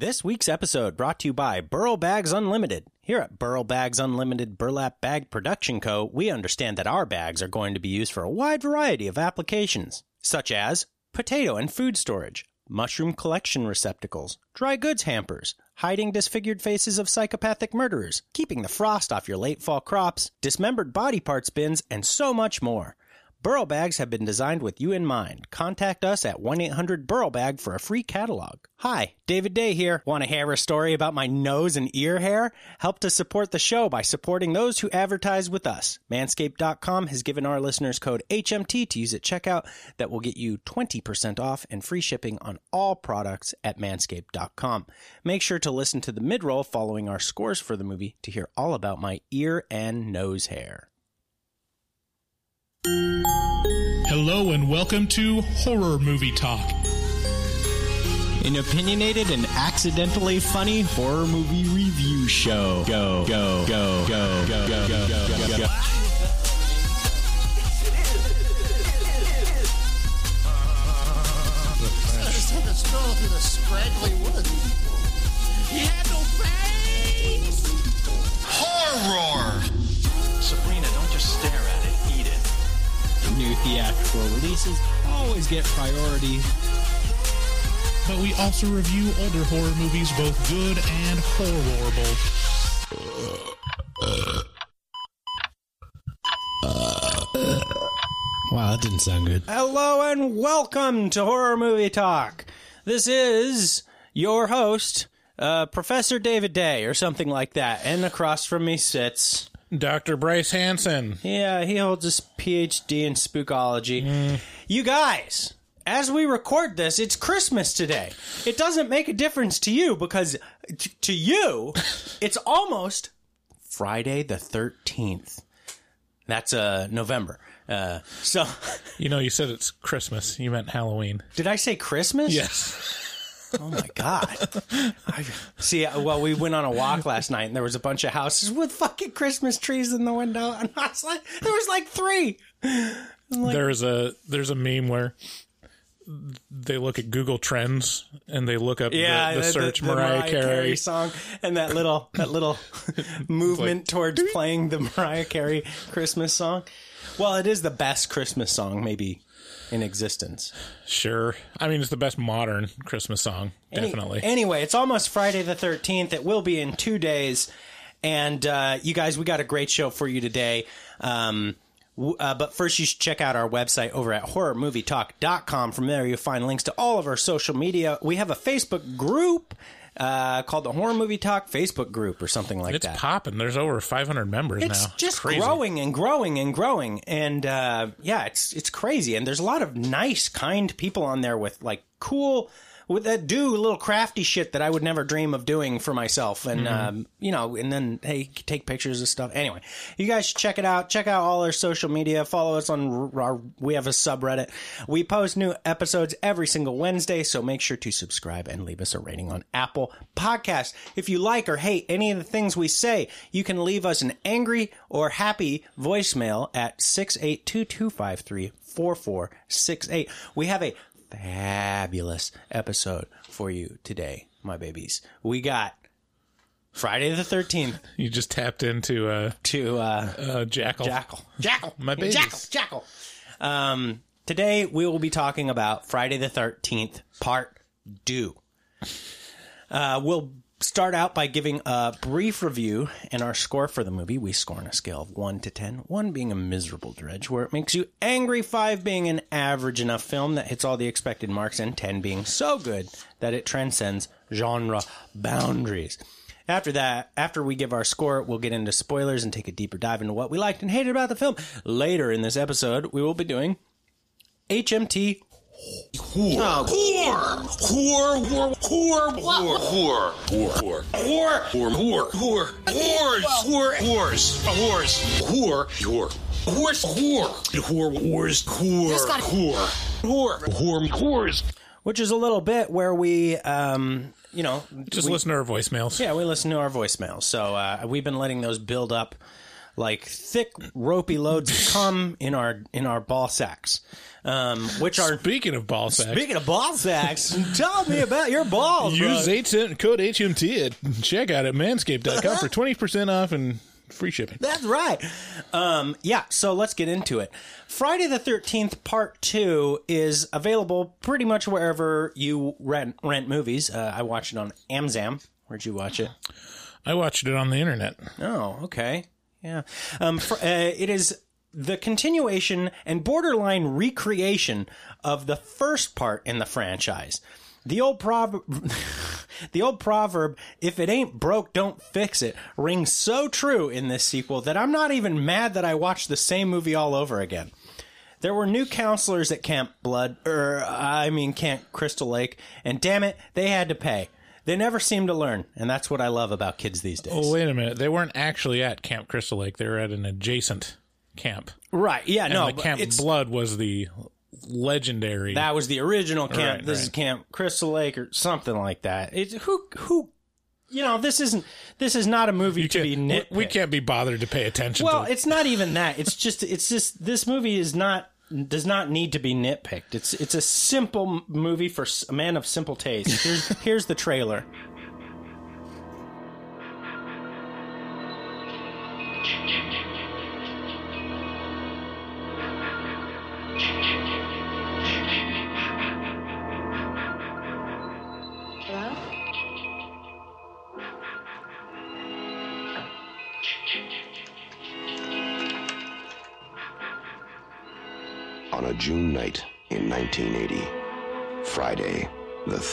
This week's episode brought to you by Burrow Bags Unlimited. Here at Burrow Bags Unlimited Burlap Bag Production Co., we understand that our bags are going to be used for a wide variety of applications, such as potato and food storage, mushroom collection receptacles, dry goods hampers, hiding disfigured faces of psychopathic murderers, keeping the frost off your late fall crops, dismembered body parts bins, and so much more. Burrow bags have been designed with you in mind. Contact us at 1 800 Burrow Bag for a free catalog. Hi, David Day here. Want to hear a story about my nose and ear hair? Help to support the show by supporting those who advertise with us. Manscaped.com has given our listeners code HMT to use at checkout that will get you 20% off and free shipping on all products at manscaped.com. Make sure to listen to the mid roll following our scores for the movie to hear all about my ear and nose hair. Hello and welcome to Horror Movie Talk. An opinionated and accidentally funny horror movie review show. Go, go, go, go, go, go, go, go, go. I just had to stroll through the scraggly woods. He had no face! Horror! Sabrina, don't just stare at it, eat it. New theatrical releases always get priority. But we also review older horror movies, both good and horrible. Wow, that didn't sound good. Hello and welcome to Horror Movie Talk. This is your host, uh, Professor David Day, or something like that. And across from me sits. Dr. Bryce Hanson. Yeah, he holds his PhD in spookology. You guys, as we record this, it's Christmas today. It doesn't make a difference to you because t- to you, it's almost Friday the 13th. That's uh, November. Uh, so, You know, you said it's Christmas. You meant Halloween. did I say Christmas? Yes. Oh my god! I, see, uh, well, we went on a walk last night, and there was a bunch of houses with fucking Christmas trees in the window, and I was like, there was like three. there's a there's a meme where they look at Google Trends and they look up Yeah, the, the search Mariah, Carey. song, and that little that little movement towards playing the Mariah Carey Christmas song. Well, it is the best Christmas song, maybe in existence. Sure. I mean, it's the best modern Christmas song. Any- Definitely. Anyway, it's almost Friday the 13th. It will be in two days. And uh, you guys, we got a great show for you today. Um, uh, but first, you should check out our website over at horrormovietalk.com. From there, you'll find links to all of our social media. We have a Facebook group uh, called the Horror Movie Talk Facebook group or something like it's that. It's popping. There's over 500 members It's now. just Crazy. growing and growing and growing, and uh, yeah, it's it's crazy. And there's a lot of nice, kind people on there with like cool that do little crafty shit that I would never dream of doing for myself. And um, you know, and then hey, take pictures of stuff. Anyway, you guys should check it out. Check out all our social media. Follow us on our. We have a subreddit. We post new episodes every single Wednesday, so make sure to subscribe and leave us a rating on Apple Podcasts. If you like or hate any of the things we say, you can leave us an angry or happy voicemail at 682-253-4468. We have a fabulous episode for you today, my babies. We got Friday the 13th You just tapped into uh, to uh, uh, Jackal. Jackal. Jackal. My babies. Jackal. Jackal. Um, today we will be talking about Friday the 13th, part two. Uh, we'll start out by giving a brief review and our score for the movie. We score on a scale of 1 to 10, 1 being a miserable dredge, where it makes you angry, 5 being an average enough film that hits all the expected marks, and 10 being so good that it transcends genre boundaries. After that, after we give our score, we'll get into spoilers and take a deeper dive into what we liked and hated about the film. Later in this episode, we will be doing HMT Whore. Whore. Whore. Whore. Whore. Whore. Whore. Whore. Whore. Whore. Whore. Whores. Whore. Whores. A horse. Whore. Whore. Horse. Whore. Whore. Whores. Whore. Whore. Whore. Whore. Whores. which is a little bit where we, um, you know, Just we- listen to our voicemails. Yeah, we listen to our voicemails. So uh, we've been letting those build up like thick ropey loads of cum in our in our ball sacks, um, which are Speaking of ball sacks, speaking of ball sacks. tell me about your balls. use bro. eight cent code HMT at checkout at manscaped.com for 20% off and free shipping. That's right. Um, yeah, so let's get into it. Friday the 13th, part two, is available pretty much wherever you rent, rent movies. Uh, I watched it on Amzam. Where'd you watch it? I watched it on the internet. Oh, okay. Yeah. Um, fr- uh, it is the continuation and borderline recreation of the first part in the franchise. The old proverb, the old proverb, if it ain't broke, don't fix it, rings so true in this sequel that I'm not even mad that I watched the same movie all over again. There were new counselors at Camp Blood, or I mean Camp Crystal Lake, and damn it, they had to pay. They never seem to learn, and that's what I love about kids these days. Oh, wait a minute. They weren't actually at Camp Crystal Lake. They were at an adjacent camp. Right? Yeah. And no. the Camp Blood was the legendary. That was the original camp. Right, this is. Camp Crystal Lake or something like that. It's who who you know, this isn't this is not a movie to be nitpicked. we can't be bothered to pay attention Well, to. it's not even that. It's just it's just this movie is not does not need to be nitpicked. It's it's a simple movie for a man of simple taste. Here's here's the trailer.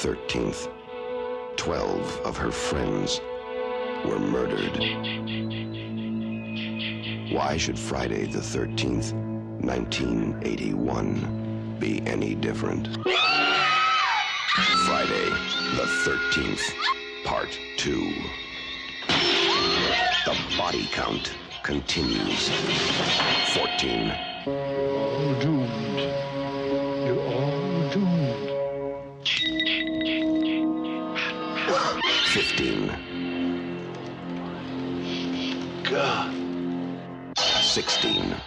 13th, 12 of her friends were murdered. Why should Friday the 13th, 1981 be any different? Friday the 13th, Part 2. The body count continues. 14. 16.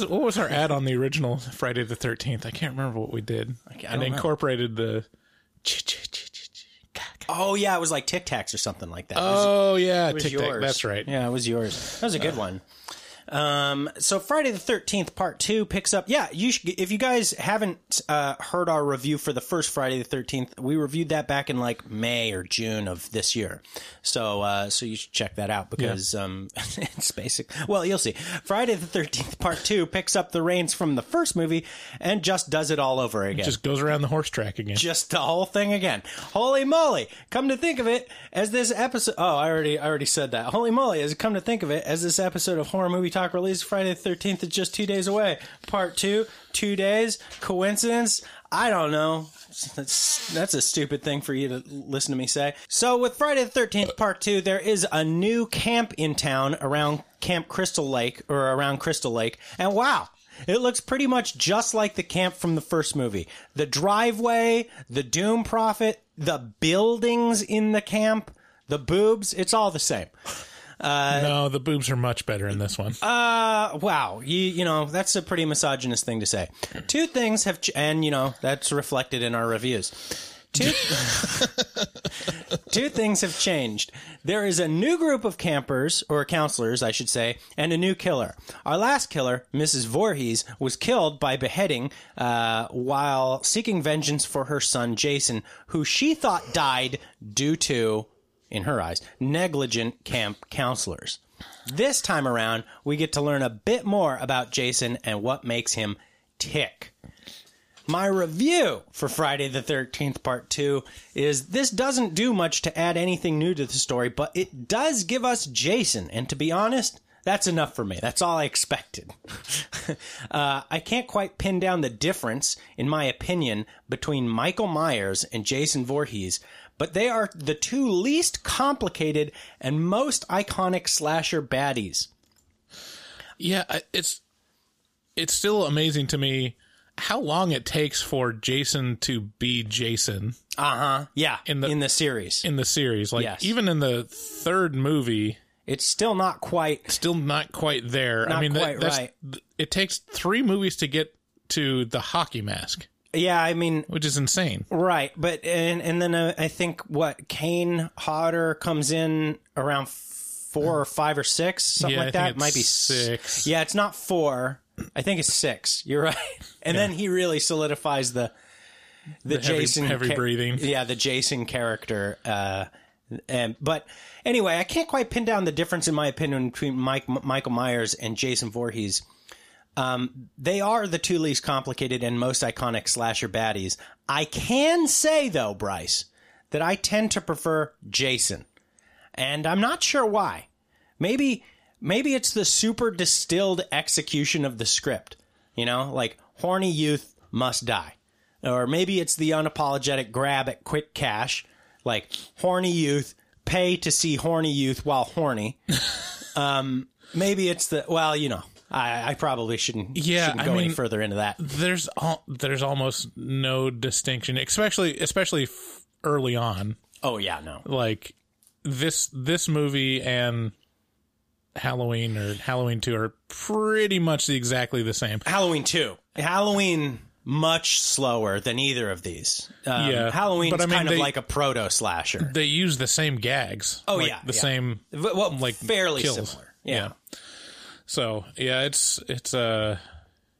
Was what was our ad on the original Friday the Thirteenth? I can't remember what we did. I and don't know. incorporated the. Oh yeah, it was like Tic Tacs or something like that. It was- Oh yeah, Tic Tac. That's right. Yeah, it was yours. That was a good uh, one. Um, so Friday the Thirteenth Part Two picks up. Yeah, you if you guys haven't uh, heard our review for the first Friday the Thirteenth, we reviewed that back in like May or June of this year. So uh, so you should check that out because um, it's basic. Well, you'll see. Friday the Thirteenth Part Two picks up the reins from the first movie and just does it all over again It Just goes around the horse track again. just the whole thing again. Holy moly! Come to think of it, as this episode. Oh, I already, I already said that. Holy moly! As come to think of it, as this episode of Horror Movie Talk released Friday the thirteenth is just two days away. Part two, two days. Coincidence? I don't know. That's that's a stupid thing for you to listen to me say. So with Friday the Thirteenth Part Two, there is a new camp in town around Camp Crystal Lake or around Crystal Lake, and wow. It looks pretty much just like the camp from the first movie. The driveway, the Doom Prophet, the buildings in the camp, the boobs, it's all the same. No, the boobs are much better in this one. Uh, wow. You you know, that's a pretty misogynist thing to say. Two things have ch- and you know, that's reflected in our reviews. Two two things have changed. There is a new group of campers, or counselors, I should say, and a new killer. Our last killer, Mrs. Voorhees, was killed by beheading uh, while seeking vengeance for her son Jason, who she thought died due to, in her eyes, negligent camp counselors. This time around, we get to learn a bit more about Jason and what makes him tick. My review for Friday the 13th Part 2 is this doesn't do much to add anything new to the story, but it does give us Jason, and to be honest, that's enough for me. That's all I expected. uh, I can't quite pin down the difference, in my opinion, between Michael Myers and Jason Voorhees, but they are the two least complicated and most iconic slasher baddies. Yeah, it's it's still amazing to me how long it takes for Jason to be Jason Uh huh. Yeah. In the- in the series, in the series. Like Yes. even in the third movie, it's still not quite. still not quite there. Not I mean, that- quite that's, right. it takes three movies to get to the hockey mask, Yeah, I mean, which is insane. Right, but and and then uh, I think what Kane Hodder comes in around four or five or six, something Yeah, like that. Might be six. Yeah, it's not four. I think it's six. You're right. And then he really solidifies the the, The heavy- Jason heavy breathing. Yeah, the Jason character. Uh, and but anyway, I can't quite pin down the difference in my opinion between Mike Michael Myers and Jason Voorhees. Um, they are the two least complicated and most iconic slasher baddies. I can say though, Bryce, that I tend to prefer Jason, and I'm not sure why. Maybe maybe it's the super distilled execution of the script. You know, like horny youth must die. Or maybe it's the unapologetic grab at quick cash, like horny youth pay to see horny youth while horny. um, maybe it's the well, you know, I, I probably shouldn't, Yeah, shouldn't I go any mean- further into that. There's al- there's almost no distinction, especially especially f- early on. Oh yeah, no. Like this this movie and Halloween or Halloween Two are pretty much exactly the same. Halloween two. Halloween much slower than either of these. Um, Yeah, Halloween's but I mean, kind they- of like a proto slasher. They use the same gags. Oh, like yeah, the yeah. same Well, like fairly kills. similar. Yeah. So yeah, it's it's uh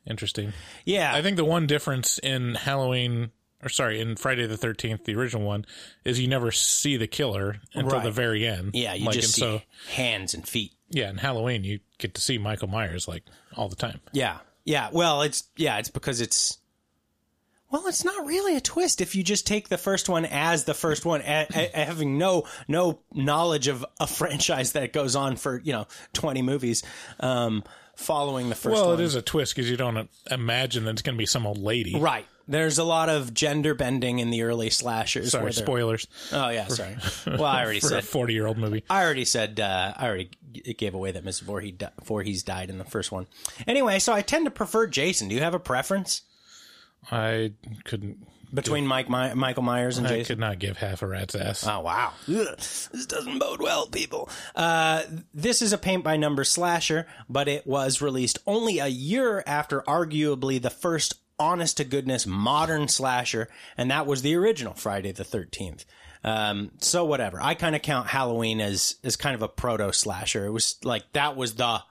interesting. Yeah. I think the one difference in Halloween, or sorry, in Friday the Thirteenth, the original one, is you never see the killer until Right. the very end. Yeah, you like, just and see so hands and feet. yeah, in Halloween you get to see Michael Myers like all the time. Yeah. Yeah. Well, it's yeah, it's because it's well, it's not really a twist if you just take the first one as the first one, a- a- having no no knowledge of a franchise that goes on for you know twenty movies, um, following the first. well, one. it is a twist because you don't imagine that it's going to be some old lady. right. There's a lot of gender bending in the early slashers. Sorry, spoilers Oh yeah, sorry. Well, I already for a said forty-year-old movie. I already said uh, I already gave away that Mrs. Voorhees, Voorhees died in the first one. Anyway, so I tend to prefer Jason. Do you have a preference I couldn't. between Mike My- Michael Myers and I Jason? could not give half a rat's ass. Oh wow, Ugh, this doesn't bode well, people. Uh, this is a paint by number slasher, but it was released only a year after arguably the first honest to goodness modern slasher, and that was the original Friday the Thirteenth. Um, so whatever. I kind of count Halloween as as kind of a proto slasher. It was like that was the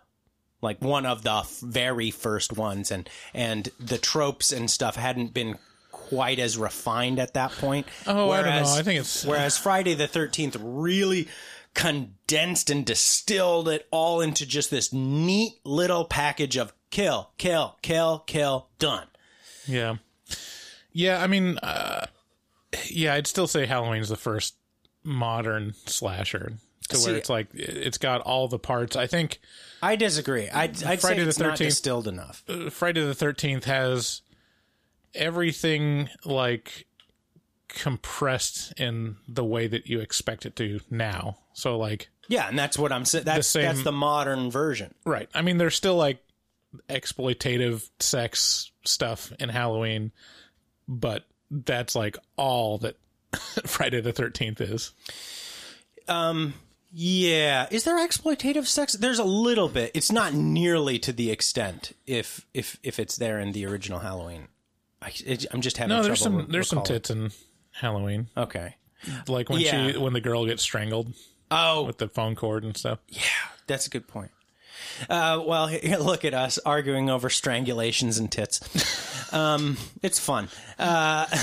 like one of the f- very first ones, and and the tropes and stuff hadn't been quite as refined at that point. Oh, I don't know. I think it's- whereas Friday the Thirteenth really condensed and distilled it all into just this neat little package of kill, kill, kill, kill, done. Yeah. Yeah, I mean, uh, yeah, I'd still say Halloween's the first modern slasher to See- where it's like it's got all the parts. I think I disagree. I'd, I'd Friday the it's not 13th distilled enough. uh, Friday the 13th has everything like compressed in the way that you expect it to now. So like Yeah, and that's what I'm saying. That's same- that's the modern version. Right. I mean, there's still like exploitative sex stuff in Halloween, but that's like all that Friday the 13th is. Yeah, is there exploitative sex? There's a little bit. It's not nearly to the extent if if if it's there in the original Halloween. I, I'm just having No, trouble there's some re- there's some tits in Halloween. Okay. like when Yeah. she when the girl gets strangled Oh, with the phone cord and stuff. Yeah, that's a good point. Uh, well, here, look at us arguing over strangulations and tits. um, it's fun. Uh,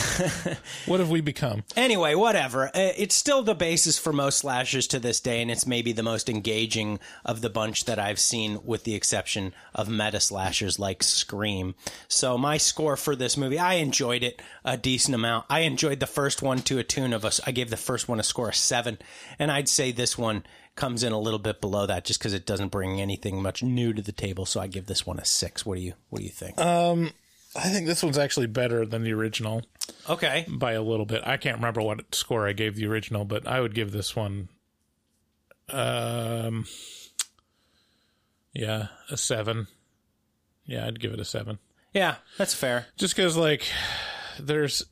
What have we become? Anyway, whatever. Uh, It's still the basis for most slashers to this day, and it's maybe the most engaging of the bunch that I've seen, with the exception of meta slashers like Scream. So my score for this movie, I enjoyed it a decent amount. I enjoyed the first one to a tune of us. I gave the first one a score of seven, and I'd say this one comes in a little bit below that just because it doesn't bring anything much new to the table. So I give this one a six. What do you What do you think? I think this one's actually better than the original okay. by a little bit. I can't remember what score I gave the original, but I would give this one um yeah, a 7. Yeah, I'd give it a 7. Yeah, that's fair. just because like there's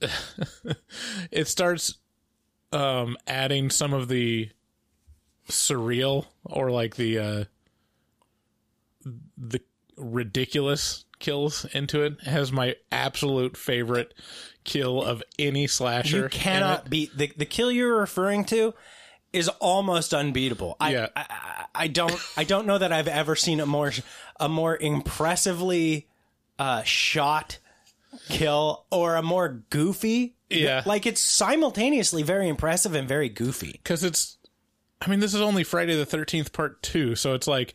it starts um adding some of the surreal or like the uh the ridiculous kills into it has my absolute favorite kill of any slasher You cannot beat the the kill you're referring to is almost unbeatable. I, Yeah. I, I I don't I don't know that I've ever seen a more a more impressively uh, shot kill or a more goofy. Yeah. like it's simultaneously very impressive and very goofy. because it's i mean this is only friday the 13th part two so it's like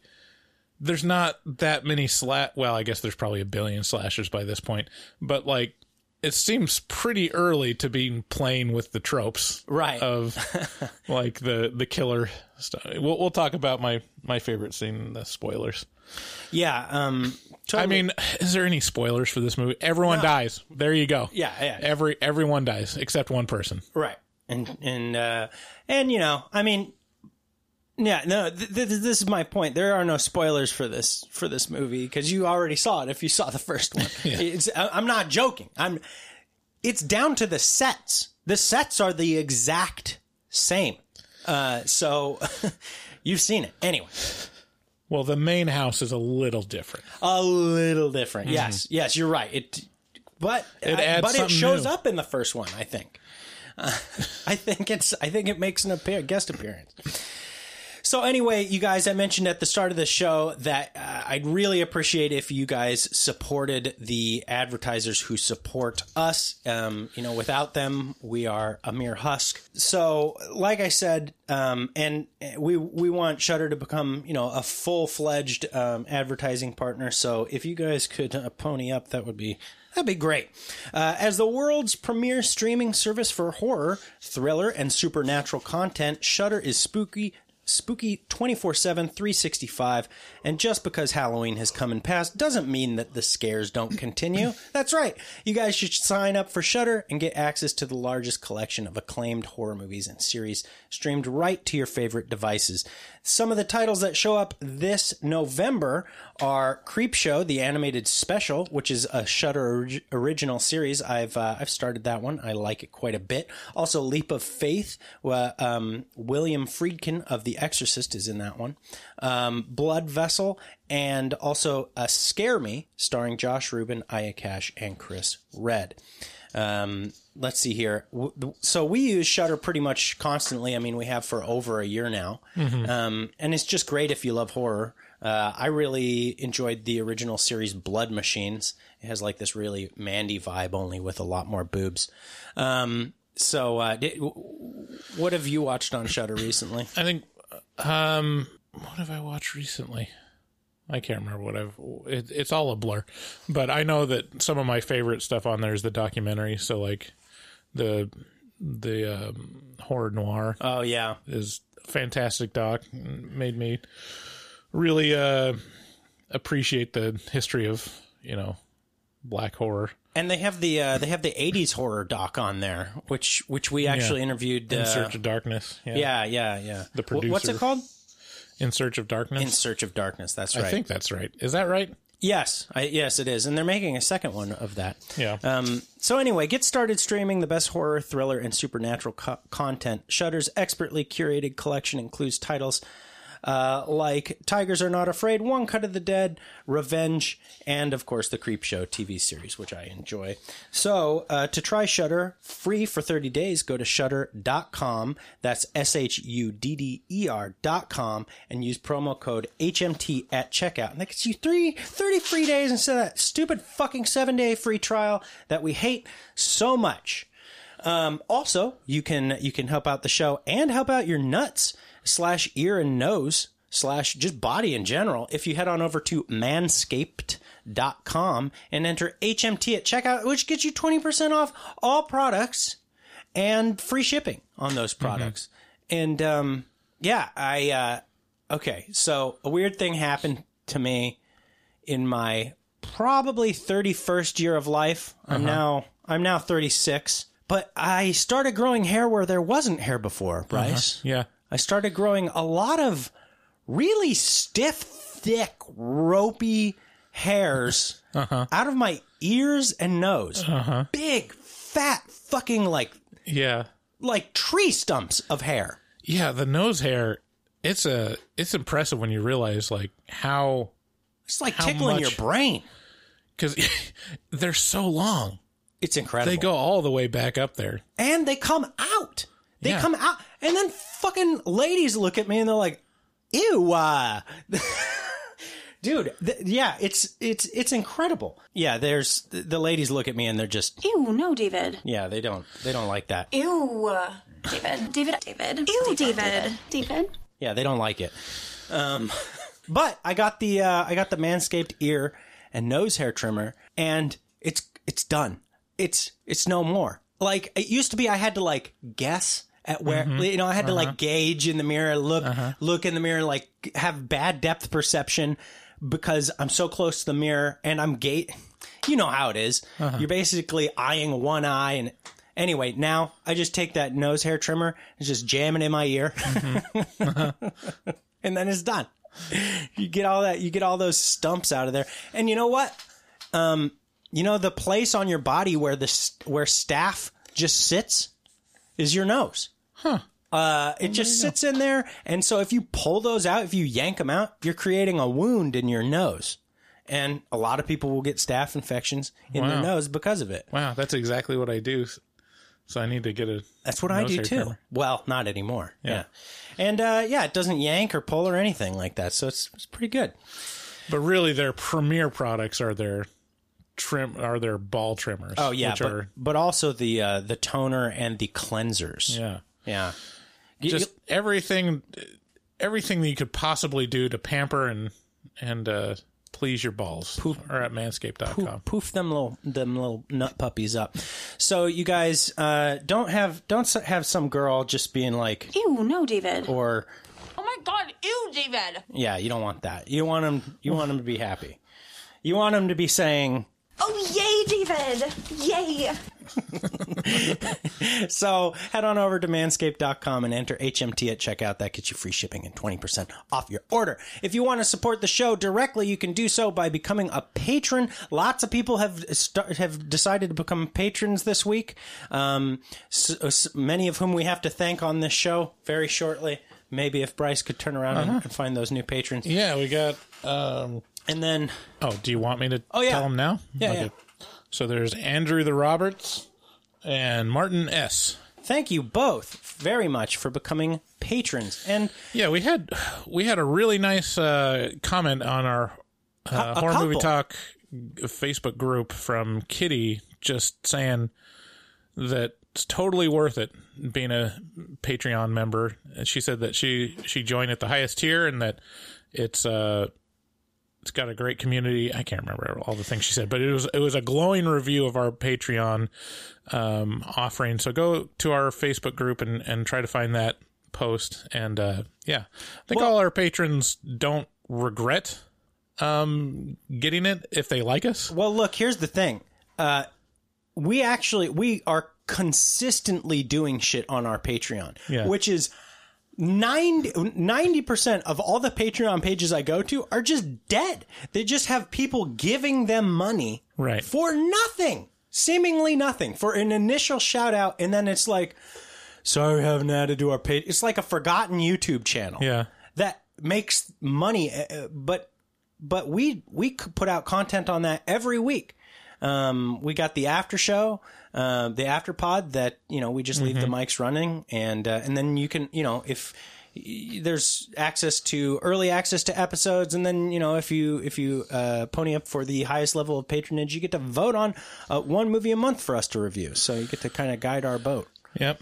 there's not that many slat well i guess there's probably a billion slashers by this point but like it seems pretty early to be playing with the tropes Right. of like the the killer stuff we'll, we'll talk about my my favorite scene in the spoilers Yeah. Um. Totally. i mean is there any spoilers for this movie everyone dies there you go Yeah, yeah. every everyone dies except one person Right. And and uh and you know, I mean yeah, no, th- th- this is my point. There are no spoilers for this for this movie because you already saw it if you saw the first one. It's, I- I'm not joking. I'm. It's down to the sets. The sets are the exact same. Uh, so you've seen it anyway. well the main house is a little different A little different. Yes, yes, you're right. It, but It I- but it shows new. up in the first one. I think. Uh, I think it's. I think it makes an appear, guest appearance. So anyway, you guys, I mentioned at the start of the show that uh, I'd really appreciate if you guys supported the advertisers who support us. Um, you know, without them, we are a mere husk. So, like I said, um, and we we want Shudder to become you know a full fledged um, advertising partner. So, if you guys could uh, pony up, that would be That'd be great. Uh, as the world's premier streaming service for horror, thriller, and supernatural content, Shudder is spooky, spooky 24 7, 365. And just because Halloween has come and passed doesn't mean that the scares don't continue. That's right. You guys should sign up for Shudder and get access to the largest collection of acclaimed horror movies and series streamed right to your favorite devices. Some of the titles that show up this November are Creepshow, the animated special, which is a Shudder orig- original series. I've uh, I've started that one. I like it quite a bit. Also, Leap of Faith. Uh, um, William Friedkin of The Exorcist is in that one. Um, Blood Vessel, and also uh, Scare Me, starring Josh Ruben, Aya Cash, and Chris Redd. Um, let's see here. So we use Shudder pretty much constantly. I mean, we have for over a year now, um, and it's just great if you love horror. Uh, I really enjoyed the original series Blood Machines. It has like this really Mandy vibe, only with a lot more boobs. Um, so, uh, did, what have you watched on Shudder recently? I think um what have I watched recently? I can't remember what I've it, it's all a blur. But I know that some of my favorite stuff on there is the documentary, so like the the um, horror Noire Oh yeah, is fantastic doc made me really uh appreciate the history of, you know, black horror. and they have the uh, they have the '80s horror doc on there, which which we actually interviewed. In uh, Search of Darkness. Yeah. yeah, yeah, yeah. The Wh- What's it called? In Search of Darkness. In Search of Darkness. That's right. I think that's right. Is that right? Yes, I, yes, it is, and they're making a second one of that. Yeah. Um, so anyway, get started streaming the best horror, thriller, and supernatural co- content. Shudder's expertly curated collection includes titles uh, like Tigers Are Not Afraid, One Cut of the Dead, Revenge, and of course the Creep Show TV series, which I enjoy. So uh, to try Shudder free for 30 days, go to shudder.com. That's S H U D D E R.com and use promo code HMT at checkout. And that gets you three, 30 free days instead of that stupid fucking seven day free trial that we hate so much. Um, also, you can you can help out the show and help out your nuts slash ear and nose slash just body in general if you head on over to manscaped.com and enter HMT at checkout, which gets you 20% off all products and free shipping on those products. And um, yeah, I uh, okay. So a weird thing happened to me in my probably 31st year of life. I'm now I'm now 36, but I started growing hair where there wasn't hair before, Bryce. Yeah. I started growing a lot of really stiff, thick, ropey hairs uh-huh. out of my ears and nose. Uh-huh. Big, fat, fucking like Yeah. like tree stumps of hair. Yeah, the nose hair, it's a it's impressive when you realize like how It's like How tickling your brain. cuz they're so long. It's incredible. They go all the way back up there. and they come out. They Yeah. come out, and then fucking ladies look at me and they're like, "Ew, uh. dude." Th- yeah, it's it's it's incredible. Yeah, there's the, the ladies look at me and they're just Ew, no, David. yeah, they don't they don't like that. Ew. David. David. David. Ew, David. David. Yeah, they don't like it. Um, but I got the uh, I got the Manscaped ear and nose hair trimmer, and it's it's done. It's it's no more. Like it used to be, I had to like guess at where mm-hmm. you know I had to like uh-huh. gauge in the mirror, look uh-huh. look in the mirror, like have bad depth perception because I'm so close to the mirror and I'm gate. You know how it is. Uh-huh. You're basically eyeing one eye and. Anyway, now I just take that nose hair trimmer and just jam it in my ear mm-hmm. and then it's done. You get all that, you get all those stumps out of there. And you know what? Um, you know the place on your body where the where staph just sits is your nose. Huh. Uh, it just sits in there, and so if you pull those out, if you yank them out, you're creating a wound in your nose, and a lot of people will get staph infections in their nose because of it. Wow, that's exactly what I do. So I need to get a That's what I do too. Well, not anymore. Yeah. Yeah. And uh, yeah, it doesn't yank or pull or anything like that. So it's, it's pretty good. But really their premier products are their trim are their ball trimmers. Oh yeah, which but, are but also the uh, the toner and the cleansers. yeah. Yeah. You- Just everything everything that you could possibly do to pamper and and uh please your balls are at manscaped.com. poof, poof them little them little nut puppies up. So you guys uh, don't have don't have some girl just being like Ew, no, David. or Oh my god, ew, David. yeah, you don't want that. You want them you want them to be happy. You want them to be saying Oh, yay, David. Yay. So head on over to manscaped.com and enter HMT at checkout. That gets you free shipping and 20% off your order. If you want to support the show directly, you can do so by becoming a patron. Lots of people have start, have decided to become patrons this week. Um, s- s- many of whom we have to thank on this show very shortly. Maybe if Bryce could turn around and, and find those new patrons. Yeah, we got um And then, Oh, do you want me to Oh, yeah. tell them now? Yeah, yeah. So there's Andrew the Roberts and Martin S. thank you both very much for becoming patrons. And Yeah, we had we had a really nice uh, comment on our uh, horror movie talk Facebook group from Kitty, just saying that it's totally worth it being a Patreon member. And she said that she she joined at the highest tier and that it's uh it's got a great community. I can't remember all the things she said, but it was it was a glowing review of our Patreon um, offering. So go to our Facebook group and and try to find that post. And uh, yeah, I think all our patrons don't regret um, getting it if they like us. Well, look, here's the thing. Uh, we actually we are consistently doing shit on our Patreon, Yeah. which is 90 percent of all the Patreon pages I go to are just dead. They just have people giving them money Right. for nothing, seemingly nothing, for an initial shout out, and then it's like, sorry, we haven't added to our page. It's like a forgotten YouTube channel Yeah. that makes money, uh, but but we we put out content on that every week. Um, we got the after show, uh, the after pod that you know we just leave the mics running, and uh, and then you can you know if there's access to early access to episodes, and then you know if you if you uh, pony up for the highest level of patronage, you get to vote on uh, one movie a month for us to review. So you get to kind of guide our boat. Yep.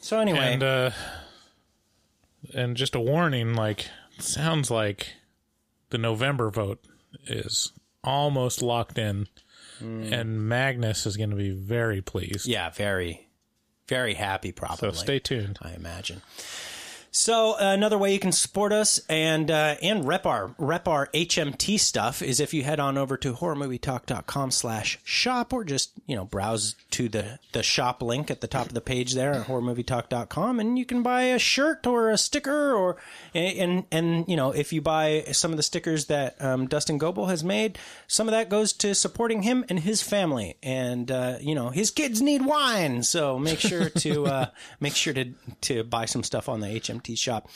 So anyway, And uh and just a warning, like sounds like the November vote is almost locked in. Mm. And Magnus is going to be very pleased. yeah, very very happy. Probably. So stay tuned. I imagine. So uh, another way you can support us and uh, and rep our rep our HMT stuff is if you head on over to horrormovietalk.com slash shop or just you know browse to the the shop link at the top of the page there at horrormovietalk.com and you can buy a shirt or a sticker or and and you know if you buy some of the stickers that um, Dustin Goebel has made some of that goes to supporting him and his family and uh, you know his kids need wine. So make sure to uh, make sure to to buy some stuff on the HMT shop.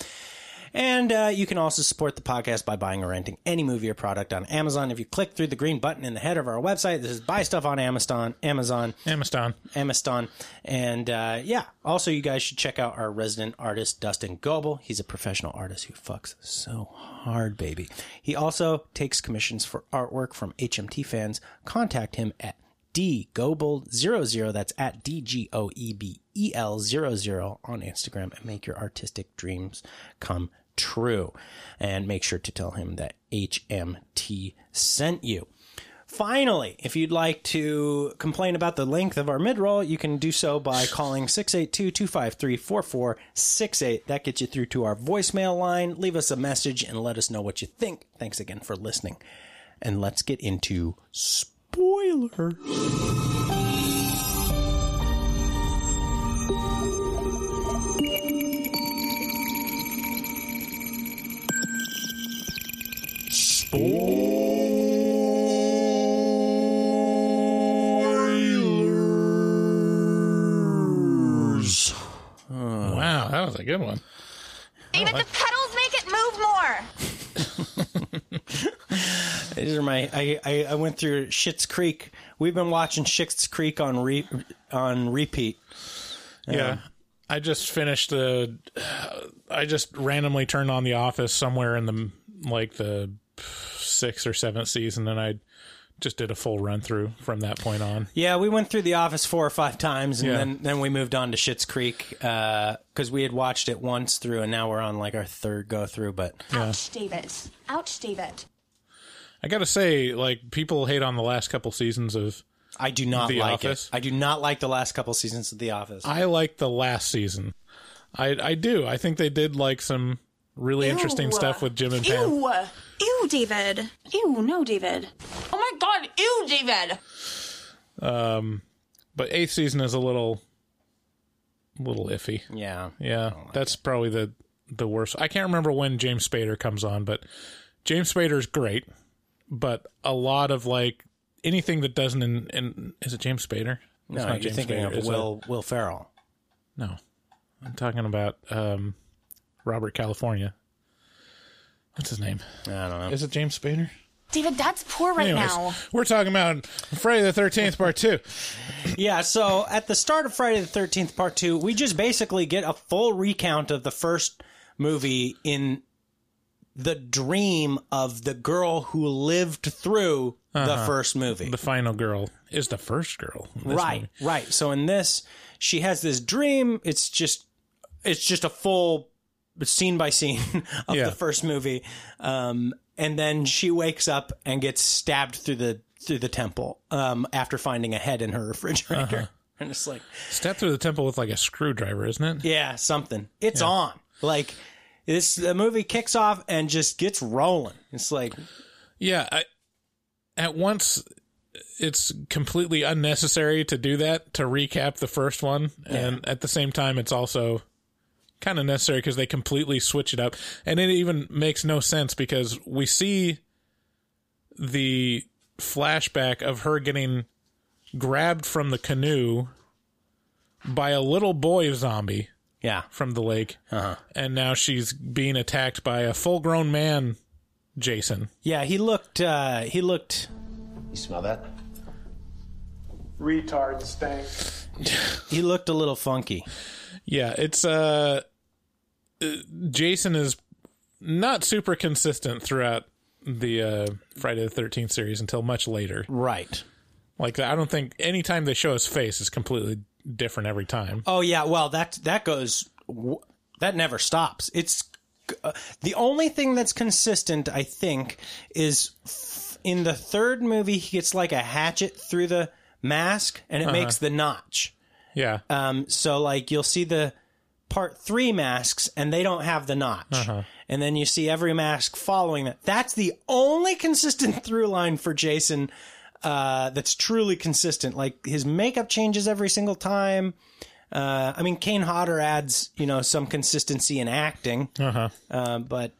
And uh, you can also support the podcast by buying or renting any movie or product on Amazon. If you click through the green button in the header of our website, this is buy stuff on Amazon. Amazon. Amazon. Amazon. And uh, yeah, also you guys should check out our resident artist, Dustin Goebel. He's a professional artist who fucks so hard, baby. He also takes commissions for artwork from HMT fans. Contact him at dgoebel00. That's at D G O E B E L 00 on Instagram and make your artistic dreams come true. And make sure to tell him that HMT sent you. Finally, if you'd like to complain about the length of our midroll, you can do so by calling 682-253-4468. That gets you through to our voicemail line. Leave us a message and let us know what you think. Thanks again for listening. And let's get into spoiler. Wow, that was a good one. David, the pedals make it move more. These are my. I, I, I went through Schitt's Creek. We've been watching Schitt's Creek on re, on repeat. Yeah. I just finished the. I just randomly turned on The Office somewhere in the like the sixth or seventh season, and I just did a full run through from that point on. Yeah, we went through The Office four or five times, and Yeah. then then we moved on to Schitt's Creek uh, because we had watched it once through, and now we're on like our third go through. But Ouch, David. Ouch, David. I gotta say, like people hate on the last couple seasons of. I do not The like Office? it. I do not like the last couple seasons of The Office. I like the last season. I I do. I think they did like some really interesting stuff with Jim and Pam. Ew. Ew, David. Ew, no, David. Oh my god, ew, David. Um, But eighth season is a little, little iffy. yeah, Yeah, that's probably the the worst. I can't remember when James Spader comes on, but James Spader's great. But a lot of like anything that doesn't in, in is it James Spader? no, It's you're James thinking Spader, of is it? Will Will Ferrell. No, I'm talking about um, Robert California. What's his name? I don't know. Is it James Spader? David, that's poor right Anyways, now. we're talking about Friday the Thirteenth Part Two. Yeah, so at the start of Friday the 13th, part two, we just basically get a full recount of the first movie in the dream of the girl who lived through the first movie. The final girl is the first girl. right, movie. right. So in this, she has this dream. It's just, it's just a full scene by scene of Yeah. the first movie. Um, and then she wakes up and gets stabbed through the through the temple um, after finding a head in her refrigerator. Uh-huh. And it's like, Step through the temple with like a screwdriver, isn't it? Yeah, something. It's on. Like this, the movie kicks off and just gets rolling. It's like, Yeah, I, at once it's completely unnecessary to do that to recap the first one, and at the same time, it's also kind of necessary because they completely switch it up, and it even makes no sense because we see the flashback of her getting grabbed from the canoe by a little boy zombie Yeah. from the lake, Uh-huh. and now she's being attacked by a full-grown man, Jason. Yeah, he looked uh he looked You smell that? Retard stank. he looked a little funky. Yeah, it's uh, uh, Jason is not super consistent throughout the uh, Friday the Thirteenth series until much later. Right. Like I don't think any time they show his face is completely different every time. Oh yeah, well that that goes that never stops. It's uh, the only thing that's consistent, I think, is f- in the third movie he gets like a hatchet through the mask and it makes the notch. Yeah, Um, so like you'll see the part three masks and they don't have the notch. And then you see every mask following that. That's the only consistent through line for Jason uh, that's truly consistent. Like his makeup changes every single time. Uh, I mean, Kane Hodder adds, you know, some consistency in acting. uh-huh. Uh, but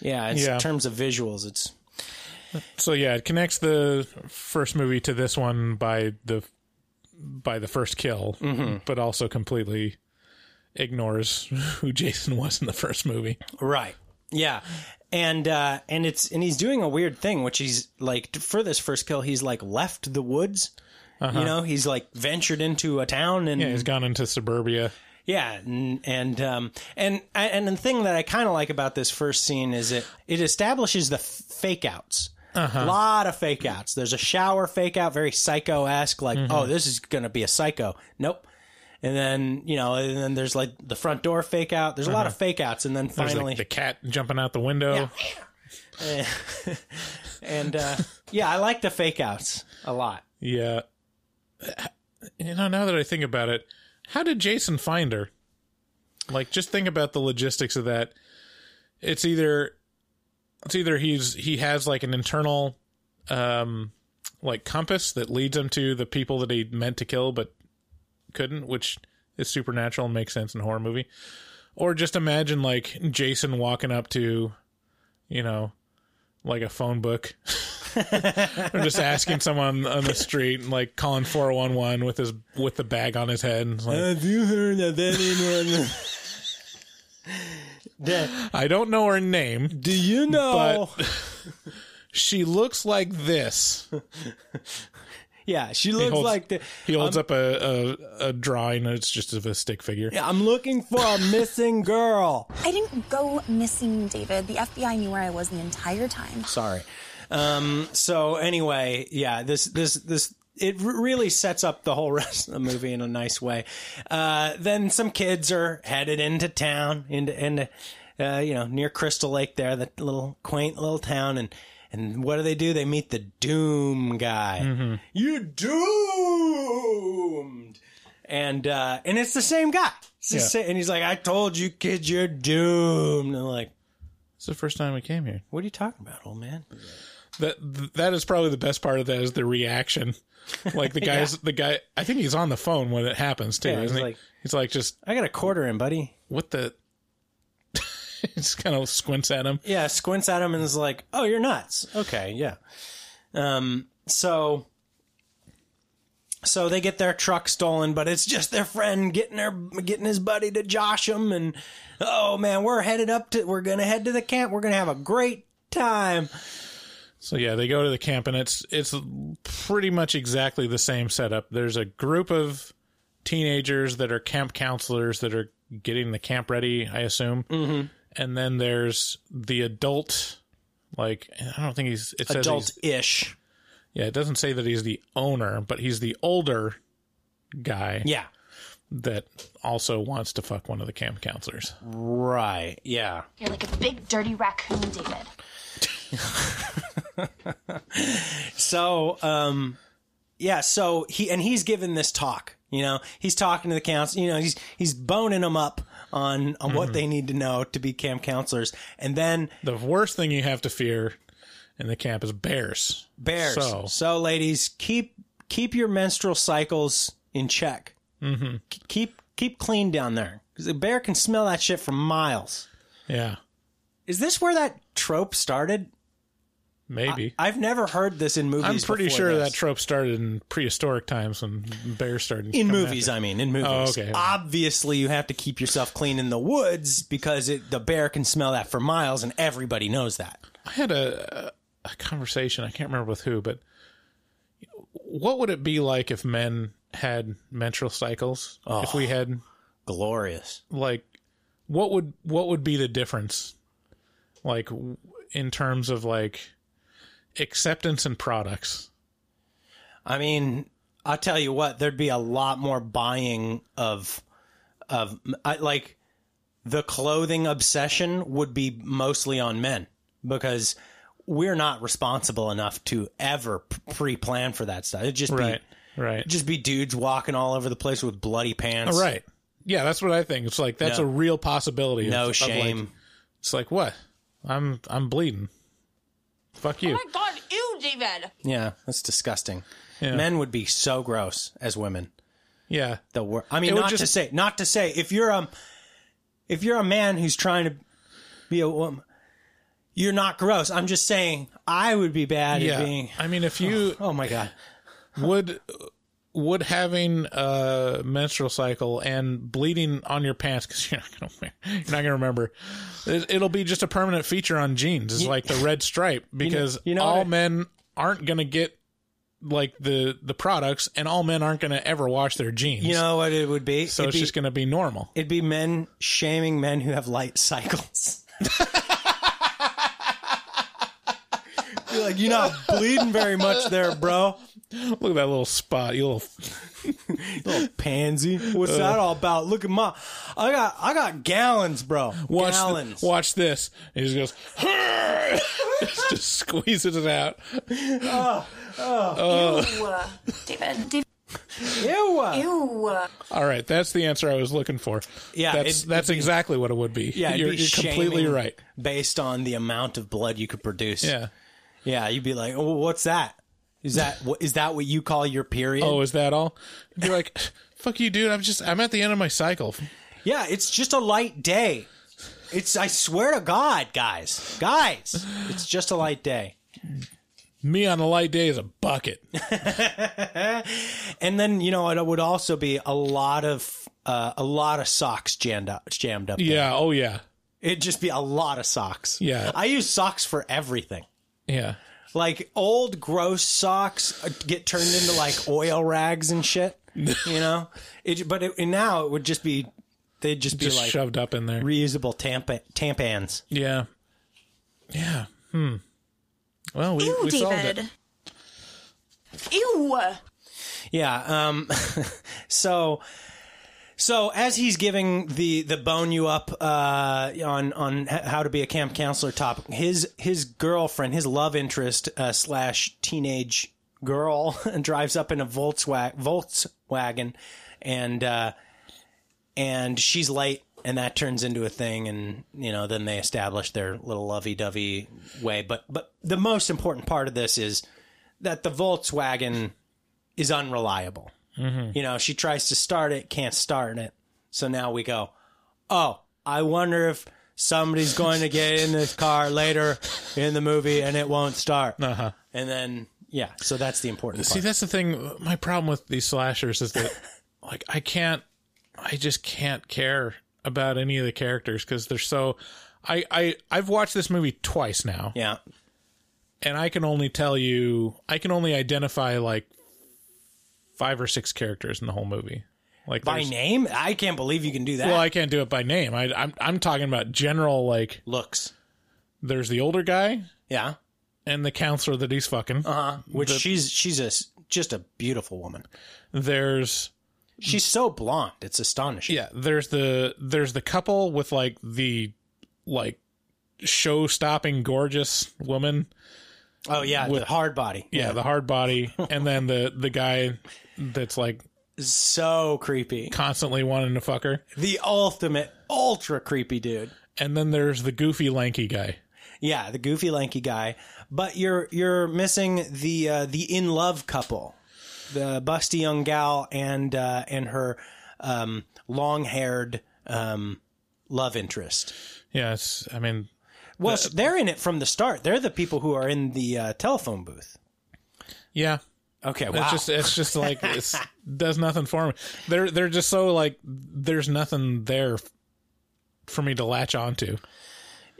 yeah, it's, Yeah. in terms of visuals, it's So yeah, it connects the first movie to this one by the by the first kill, but also completely ignores who Jason was in the first movie. Right. Yeah. And uh and it's and he's doing a weird thing which he's like for this first kill he's like left the woods. You know, he's like ventured into a town and Yeah, he's gone into suburbia. yeah, and and um and and the thing that I kind of like about this first scene is it it establishes the f- fake outs. A lot of fake outs. There's a shower fake out, very psycho esque, like, oh, this is going to be a psycho. Nope. And then, you know, and then there's like the front door fake out. There's a lot of fake outs. And then There's finally, like the cat jumping out the window. and uh, yeah, I like the fake outs a lot. Yeah. You know, now that I think about it, how did Jason find her? Like, just think about the logistics of that. It's either, it's either he's he has like an internal, um, like compass that leads him to the people that he meant to kill but couldn't, which is supernatural and makes sense in a horror movie. Or just imagine like Jason walking up to, you know, like a phone book or just asking someone on the street, like calling four one one with his with the bag on his head. And like, Have you heard of anyone? I don't know her name, Do you know? she looks like this. Yeah, she He looks holds, like the. he holds up a, a a drawing. and It's just of a stick figure. Yeah, I'm looking for a missing girl. I didn't go missing, David. The FBI knew where I was the entire time. Sorry. Um, so anyway, yeah, this this this it really sets up the whole rest of the movie in a nice way. Uh, then some kids are headed into town, into into uh, you know near Crystal Lake there, that little quaint little town, and and what do they do? They meet the Doom guy. You're doomed, and uh, and it's the same guy. The Yeah. sa- and he's like, "I told you, kids, you're doomed." And I'm like, It's the first time we came here. "What are you talking about, old man?" That that is probably the best part of that is the reaction. Like the guys, the guy. I think he's on the phone when it happens too. Yeah, isn't he? like- he's like just I got a quarter in, buddy. what the. just kind of squints at him. Yeah, squints at him and is like, "Oh, you're nuts." Okay, yeah. Um, so, so they get their truck stolen, but it's just their friend getting their getting his buddy to josh them, and oh man, we're headed up to we're gonna head to the camp. We're gonna have a great time. So yeah, they go to the camp and it's it's pretty much exactly the same setup. There's a group of teenagers that are camp counselors that are getting the camp ready, I assume. Mm-hmm. And then there's the adult, like I don't think he's it says Adult-ish. yeah, it doesn't say that he's the owner, but he's the older guy Yeah. that also wants to fuck one of the camp counselors. Right. Yeah. You're like a big dirty raccoon, David. So, um, yeah, so he, and he's given this talk, you know, he's talking to the council, you know, he's, he's boning them up on, on what they need to know to be camp counselors. And then The worst thing you have to fear in the camp is bears. bears. So So, ladies, keep, keep your menstrual cycles in check. Mm-hmm. Keep, keep clean down there. Cause a bear can smell that shit from miles. yeah. Is this where that trope started? Maybe. I've never heard this in movies. I'm pretty sure this. that trope started in prehistoric times when bears started. in movies. I mean, in movies. Oh, okay. Obviously, you have to keep yourself clean in the woods because it, the bear can smell that for miles, and everybody knows that. I had a, a conversation. I can't remember with who, but what would it be like if men had menstrual cycles? If we had Glorious. like, what would what would be the difference? Like in terms of like acceptance and products. I mean, I'll tell you what. There'd be a lot more buying of of I, like the clothing obsession would be mostly on men because we're not responsible enough to ever pre-plan for that stuff. It'd just Right. be Right. just be dudes walking all over the place with bloody pants. Oh, right. Yeah, that's what I think. It's like that's No. a real possibility. of- No of, like- shame. it's like what? I'm I'm bleeding. Fuck you. Oh my god, ew, David. Yeah, that's disgusting. Yeah. Men would be so gross as women. Yeah. The wor- I mean, It would not to just- say, not to say, if you're um, if you're a man who's trying to be a woman, you're not gross. I'm just saying, I would be bad Yeah. at being. I mean, if you Oh my god. would would having a menstrual cycle and bleeding on your pants because you're not gonna you're not gonna remember it, it'll be just a permanent feature on jeans it's like the red stripe because you know all I- men aren't gonna get like the the products and all men aren't gonna ever wash their jeans You know what it would be? so it'd it's be, just gonna be normal it'd be men shaming men who have light cycles. Like, you're not bleeding very much there, bro. Look at that little spot you little Little pansy. What's that all about? Look at my, I got, I got gallons, bro. watch th- gallons. watch this and he just goes just squeezes it out oh, oh oh Ew, David. David. Ew. Ew. All right, that's the answer I was looking for. Yeah, that's it'd- that's it'd be- exactly what it would be. Yeah, you're, be you're completely right. Based on the amount of blood you could produce. Yeah. Yeah, you'd be like, oh, what's that? Is that what is that what you call your period? Oh, is that all? You're like, "Fuck you, dude! I'm just I'm at the end of my cycle." yeah, it's just a light day. It's I swear to God, guys, guys, it's just a light day. Me on a light day is a bucket. And then you know it would also be a lot of uh, a lot of socks jammed up, jammed up. there. Yeah. Oh yeah. it'd just be a lot of socks. Yeah. I use socks for everything. Yeah. Like old gross socks uh, get turned into like oil rags and shit you know it, but it, and now it would just be they'd just be Just like shoved up in there. reusable tampa, tampons yeah. Yeah. Hmm. Well, we, Ew, we solved it. Ew. yeah um so so as he's giving the the bone you up uh on on how to be a camp counselor topic his his girlfriend his love interest uh, slash teenage girl drives up in a Volkswagen Volkswagen and uh and she's late and that turns into a thing and you know then they establish their little lovey-dovey way. But but the most important part of this is that the Volkswagen is unreliable you know she tries to start it can't start it so now we go oh i wonder if somebody's going to get in this car later in the movie and it won't start Uh-huh. and then yeah so that's the important See, part that's the thing. My problem with these slashers is that, like, I can't, I just can't care about any of the characters because they're so. I I I've watched this movie twice now, yeah and I can only tell you, I can only identify like five or six characters in the whole movie. Like by there's- name i can't believe you can do that Well, I can't do it by name. I, I'm I'm talking about general. Like, looks there's the older guy yeah and the counselor that he's fucking. uh-huh which she's she's a s- just a beautiful woman There's she's so blonde it's astonishing Yeah, there's the there's the couple with like the like show stopping gorgeous woman. oh yeah With- the hard body Yeah, the hard body, and then the the guy that's like so creepy constantly wanting to fuck her. the ultimate ultra creepy dude And then there's the goofy lanky guy. yeah the goofy lanky guy but you're you're missing the uh, the in love couple the busty young gal and uh, and her um, long haired um, love interest Yeah, it's I mean Well, they're in it from the start. They're the people who are in the uh, telephone booth. Yeah. Okay, wow. It's just it's just like it does nothing for me. They're they're just so like there's nothing there for me to latch onto.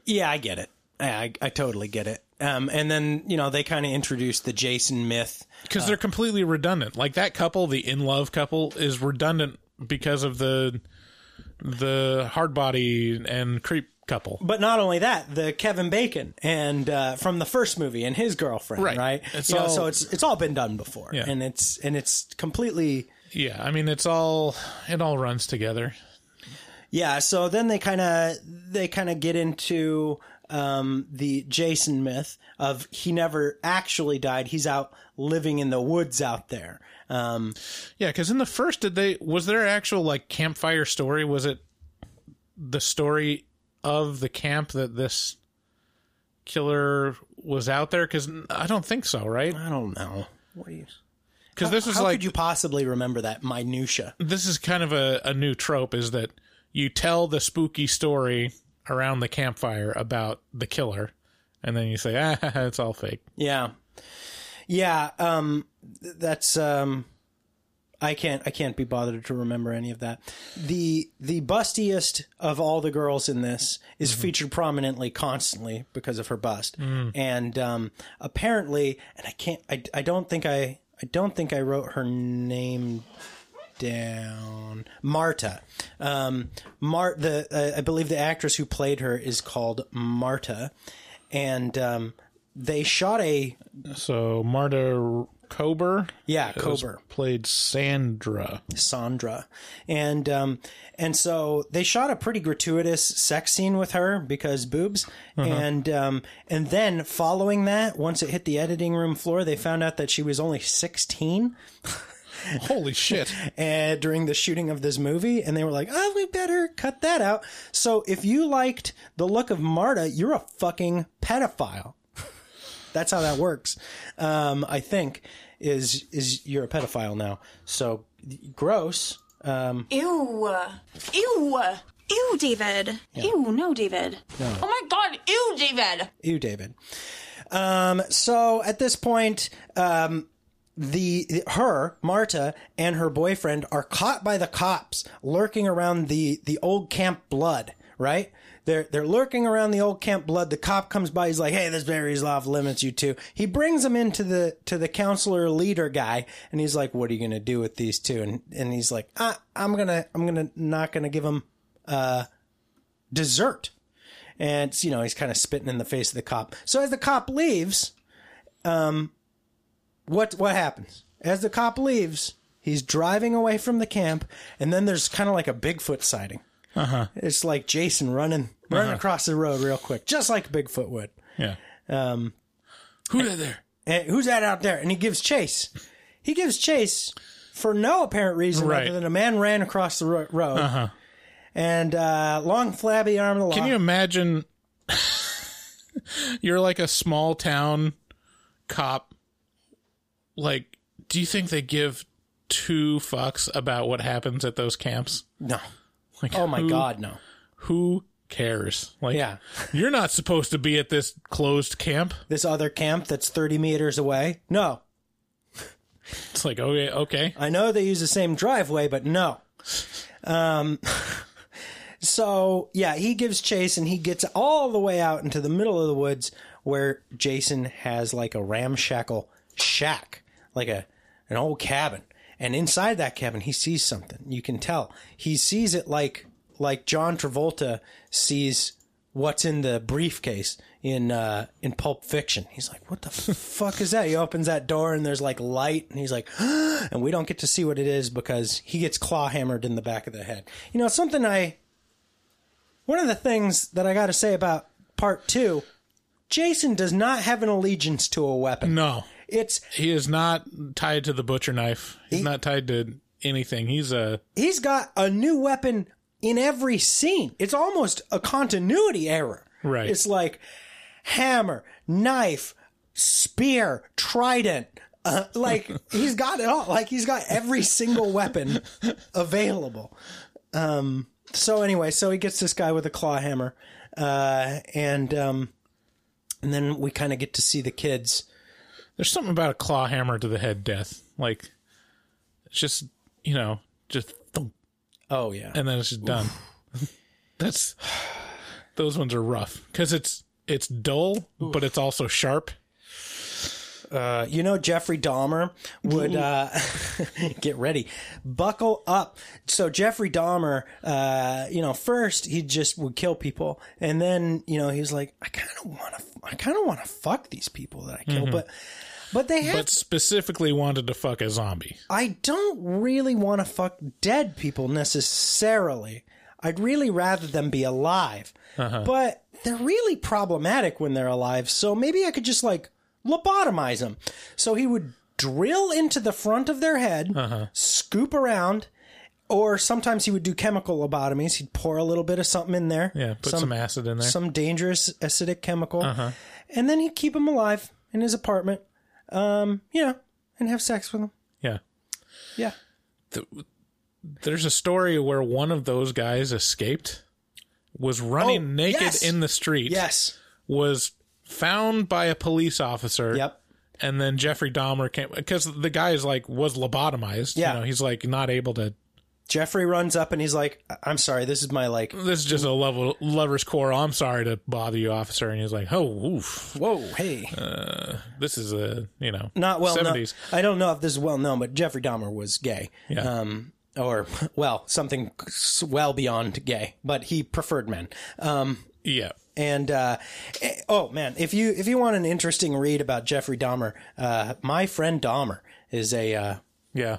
Yeah, I get it. Yeah, I, I totally get it. Um, and then you know they kind of introduced the Jason myth. because they're completely redundant. Like that couple, the in love couple, is redundant because of the the hard body and creep couple. But not only that, the Kevin Bacon and uh, from the first movie and his girlfriend, Right. right? It's You know, so it's it's all been done before, Yeah. and it's and it's completely Yeah, I mean it's all it all runs together. yeah. So then they kind of they kind of get into um, the Jason myth of he never actually died. He's out living in the woods out there. Um, Yeah, because in the first, did they was there actual like campfire story? Was it the story of the camp that this killer was out there? Because I don't think so, right? I don't know. What do you? Because this is How like could you possibly remember that minutia? this is kind of a, a new trope is that you tell the spooky story around the campfire about the killer and then you say ah it's all fake Yeah. Yeah, um that's um I can't I can't be bothered to remember any of that. The the bustiest of all the girls in this is featured prominently constantly because of her bust. And um apparently and I can't I, I don't think I I don't think I wrote her name down. Marta. Um, Mar the uh, I believe the actress who played her is called Marta, and um, they shot a so marta kober yeah Kober played sandra. Sandra, and um, and so they shot a pretty gratuitous sex scene with her because boobs, and um, and then following that, once it hit the editing room floor, they found out that she was only sixteen. holy shit. And during the shooting of this movie. And they were like oh we better cut that out. So if you liked the look of marta you're a fucking pedophile that's how that works um, i think is is you're a pedophile now so gross um, Ew. Ew. Ew, David. Ew, no, David. No. Oh my god, ew, David. Ew, david um, so at this point um, the her Marta and her boyfriend are caught by the cops lurking around the the old camp blood right they're they're lurking around the old camp blood. The cop comes by. He's like hey this varies off limits you two he brings them into the to the counselor leader guy and he's like what are you gonna do with these two? And and he's like ah, i'm gonna i'm gonna not gonna give them uh dessert. And you know he's kind of spitting in the face of the cop. So as the cop leaves um what what happens? As the cop leaves he's driving away from the camp and then there's kind of like a bigfoot sighting uh-huh. It's like jason running running across the road real quick just like bigfoot would yeah. Um who that there? and who's that out there? And he gives chase. He gives chase for no apparent reason Right. other than a man ran across the ro- road. Uh-huh. And uh long flabby arm of the law. can you imagine you're like a small town cop like do you think they give two fucks about what happens at those camps? No like oh my who- god no who cares like Yeah. you're not supposed to be at this closed camp this other camp that's 30 meters away no it's like okay okay I know they use the same driveway, but no. Um, so yeah, he gives chase and he gets all the way out into the middle of the woods where Jason has like a ramshackle shack, like a an old cabin. And inside that cabin, he sees something. You can tell he sees it like like John Travolta sees what's in the briefcase in uh in Pulp Fiction. He's like, "What the fuck is that?" He opens that door and there's like light, and he's like, and we don't get to see what it is because he gets claw hammered in the back of the head. You know, something I one of the things that I got to say about part 2, Jason does not have an allegiance to a weapon. no It's he is not tied to the butcher knife he's He- not tied to anything he's a he's got a new weapon in every scene. It's almost a continuity error. Right. It's like hammer, knife, spear, trident. Uh, like he's got it all. Like he's got every single weapon available. Um. So anyway, so he gets this guy with a claw hammer, uh, and um, and then we kind of get to see the kids. There's something about a claw hammer to the head death. Like, it's just, you know, just thump, Oh yeah, and then it's just done. That's those ones are rough because it's it's dull, but it's also sharp. Uh, you know, Jeffrey Dahmer would uh, get ready, buckle up. So Jeffrey Dahmer, uh, you know, first he just would kill people, and then you know he was like, I kind of want to, I kind of want to fuck these people that I kill, but but they have. But specifically wanted to fuck a zombie. I don't really want to fuck dead people necessarily. I'd really rather them be alive, uh-huh. but they're really problematic when they're alive. So maybe I could just like lobotomize them. So he would drill into the front of their head, uh-huh. scoop around, or sometimes he would do chemical lobotomies. He'd pour a little bit of something in there. Yeah, put some, acid in there. Some dangerous acidic chemical. Uh-huh. And then he'd keep him alive in his apartment, um, you know, and have sex with them. yeah. Yeah. There's a story where one of those guys escaped, was running Oh, naked yes. in the street, Yes. was found by a police officer. Yep. And then Jeffrey Dahmer came because the guy is like was lobotomized. Yeah. You know, he's like not able to. Jeffrey runs up and he's like, "I'm sorry, this is my like." This is just a level lover's core. I'm sorry to bother you, officer. And he's like, oh, oof. Whoa, hey. This is a you know Not well known. I don't know if this is well known, but Jeffrey Dahmer was gay. Yeah. Um, or well, something well beyond gay, but he preferred men. Um, Yeah. and uh, eh, oh man, if you if you want an interesting read about Jeffrey Dahmer, uh, my friend Dahmer is a uh, Yeah.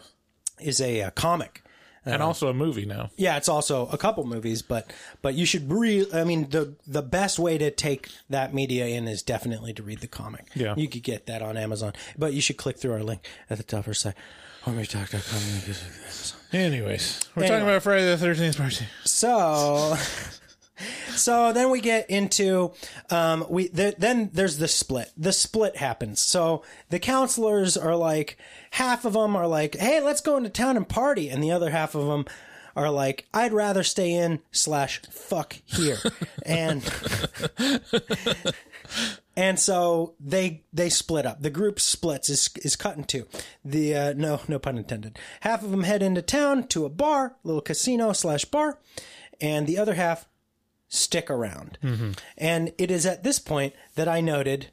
is a, uh comic. And uh, also a movie now. Yeah, it's also a couple movies, but but you should read. I mean, the the best way to take that media in is definitely to read the comic. Yeah. you could get that on Amazon, but you should click through our link at the top of our site. Anyways, we're Anyway. talking about Friday the Thirteenth Party. So, so then we get into um, we th- then there's the split. The split happens. So the counselors are like half of them are like, "Hey, let's go into town and party," and the other half of them are like, "I'd rather stay in slash fuck here," and. And so they they split up. The group splits is is cut in two. The uh, no no pun intended. Half of them head into town to a bar, little casino slash bar, and the other half stick around. Mm-hmm. And it is at this point that I noted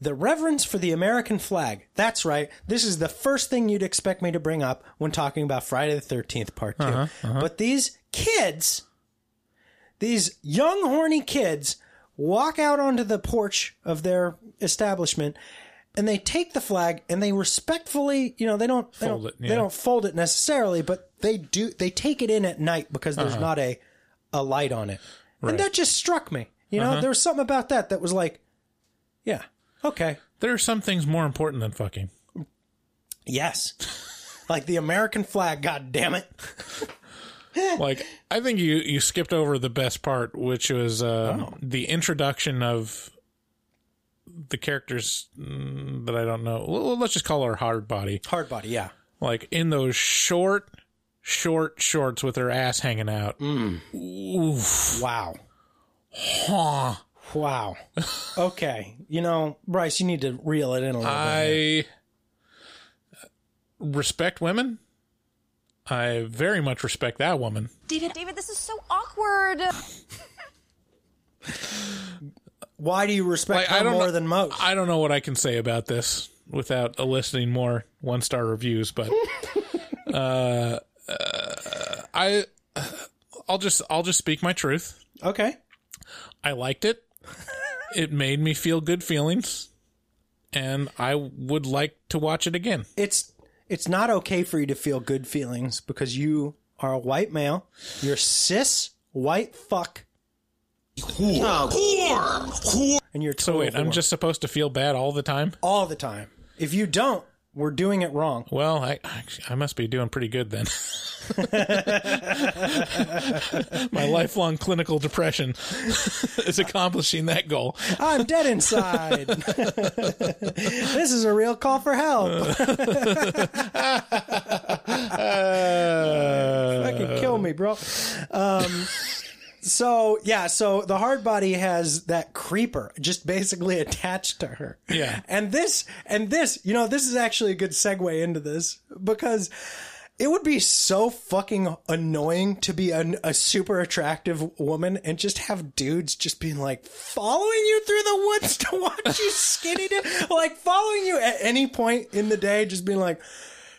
the reverence for the American flag. That's right. This is the first thing you'd expect me to bring up when talking about Friday the Thirteenth Part 2 uh-huh, uh-huh. But these kids, these young horny kids, walk out onto the porch of their establishment and they take the flag and they respectfully, you know, they don't they don't, it, yeah. they don't fold it necessarily, but they do they take it in at night because there's uh-huh. not a a light on it. Right. And that just struck me. You know, there was something about that that was like yeah, okay. There are some things more important than fucking. Yes. like the American flag, god damn it. Like I think you you skipped over the best part, which was uh, Oh. the introduction of the characters mm, that I don't know. Let's just call her hard body. Hard body, yeah. Like in those short, short shorts with her ass hanging out. Mm. Oof. Wow. Huh. Wow. Okay. You know, Bryce, you need to reel it in a little bit. I respect women. I very much respect that woman. David, David, this is so awkward. Why do you respect Like, I her don't more know- than most? I don't know what I can say about this without eliciting more one star reviews, but uh, uh, I I'll just I'll just speak my truth. okay. I liked it. it made me feel good feelings, and I would like to watch it again. It's it's not okay for you to feel good feelings because you are a white male. You're cis white fuck Whore. Whore. Whore. and you're So total wait, I'm just supposed to feel bad all the time? all the time. If you don't, we're doing it wrong. Well, I I must be doing pretty good then. My lifelong clinical depression is accomplishing that goal. I'm dead inside. this is a real call for help. Fucking kill me, bro. Um, So yeah, so the hard body has that creeper just basically attached to her. Yeah. And this and this, you know, this is actually a good segue into this because it would be so fucking annoying to be an, a super attractive woman and just have dudes just being like following you through the woods to watch you skinny dip, like following you at any point in the day, just being like,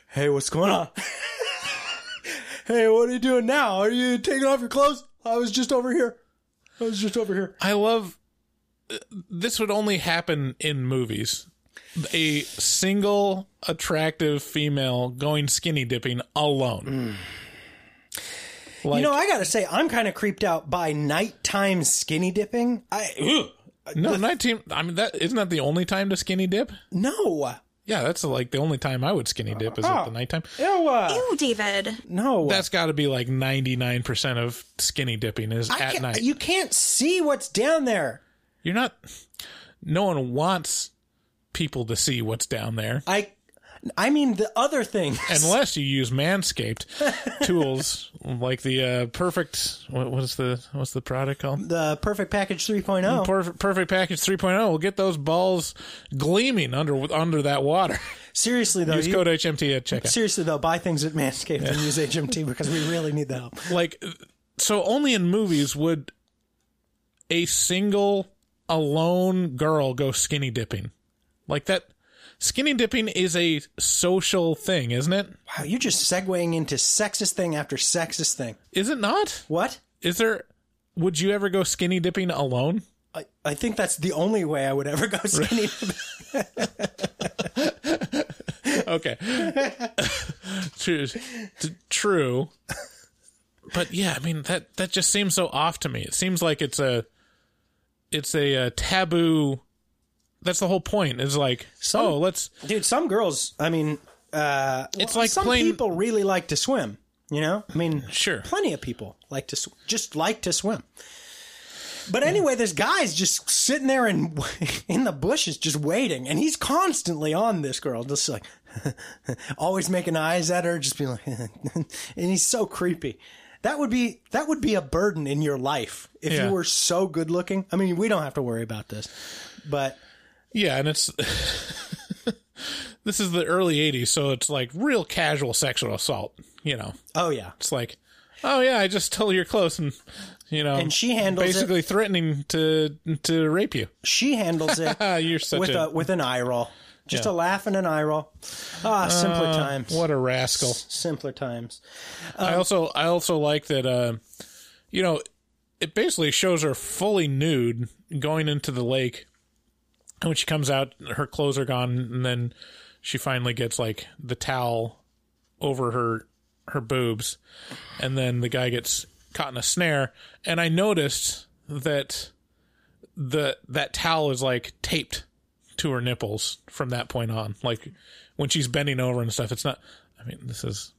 "Hey, what's going on? hey, what are you doing now? Are you taking off your clothes? I was just over here. I was just over here." I love this would only happen in movies. A single attractive female going skinny dipping alone. Mm. Like, you know, I gotta say, I'm kind of creeped out by nighttime skinny dipping. I no, nineteen. I mean, that isn't that the only time to skinny dip? no, Yeah, that's like the only time I would skinny dip is at the nighttime. ew, uh, Ew, David. no. That's got to be like ninety nine percent of skinny dipping is I at can't- night. You can't see what's down there. You're not. No one wants people to see what's down there I, I mean the other thing. unless you use Manscaped tools like the uh, perfect. What, what's the what's the product called? the perfect package 3.0. Perfect, perfect package 3.0 will get those balls gleaming under under that water. Seriously though, Use you- code HMT at checkout. seriously though, buy things at Manscaped and use HMT because we really need the help. like so only in movies would a single alone girl go skinny dipping like that skinny dipping is a social thing isn't it Wow, you're just segueing into sexist thing after sexist thing. is it not What? is there would you ever go skinny dipping alone I, I think that's the only way I would ever go skinny. Dipping. okay true true but yeah i mean that that just seems so off to me it seems like it's a it's a, uh taboo that's the whole point is like Some- oh let's Dude, some girls, I mean, uh, It's well, like some playing- people really like to swim. You know, I mean, Sure. plenty of people like to sw- just like to swim. But anyway, this guys just sitting there in in the bushes, just waiting, and he's constantly on this girl, just like always making eyes at her, just being like, and he's so creepy. That would be that would be a burden in your life if Yeah. you were so good looking. I mean, we don't have to worry about this, but Yeah, and it's this is the early '80s, so it's like real casual sexual assault. You know, oh yeah, it's like, oh yeah, I just stole your close, and you know, And she handles it- basically threatening to to rape you. she handles it Ah, you're such with a, a with an eye roll. Just Yeah. a laugh and an eye roll. Ah, simpler uh, times. What a rascal! Simpler times. I also I also like that. Uh, you know, it basically shows her fully nude going into the lake, and when she comes out, her clothes are gone, and then she finally gets like the towel over her her boobs, and then the guy gets caught in a snare. And I noticed that the that towel is like taped to her nipples from that point on. Like when she's bending over and stuff, it's not. I mean, this is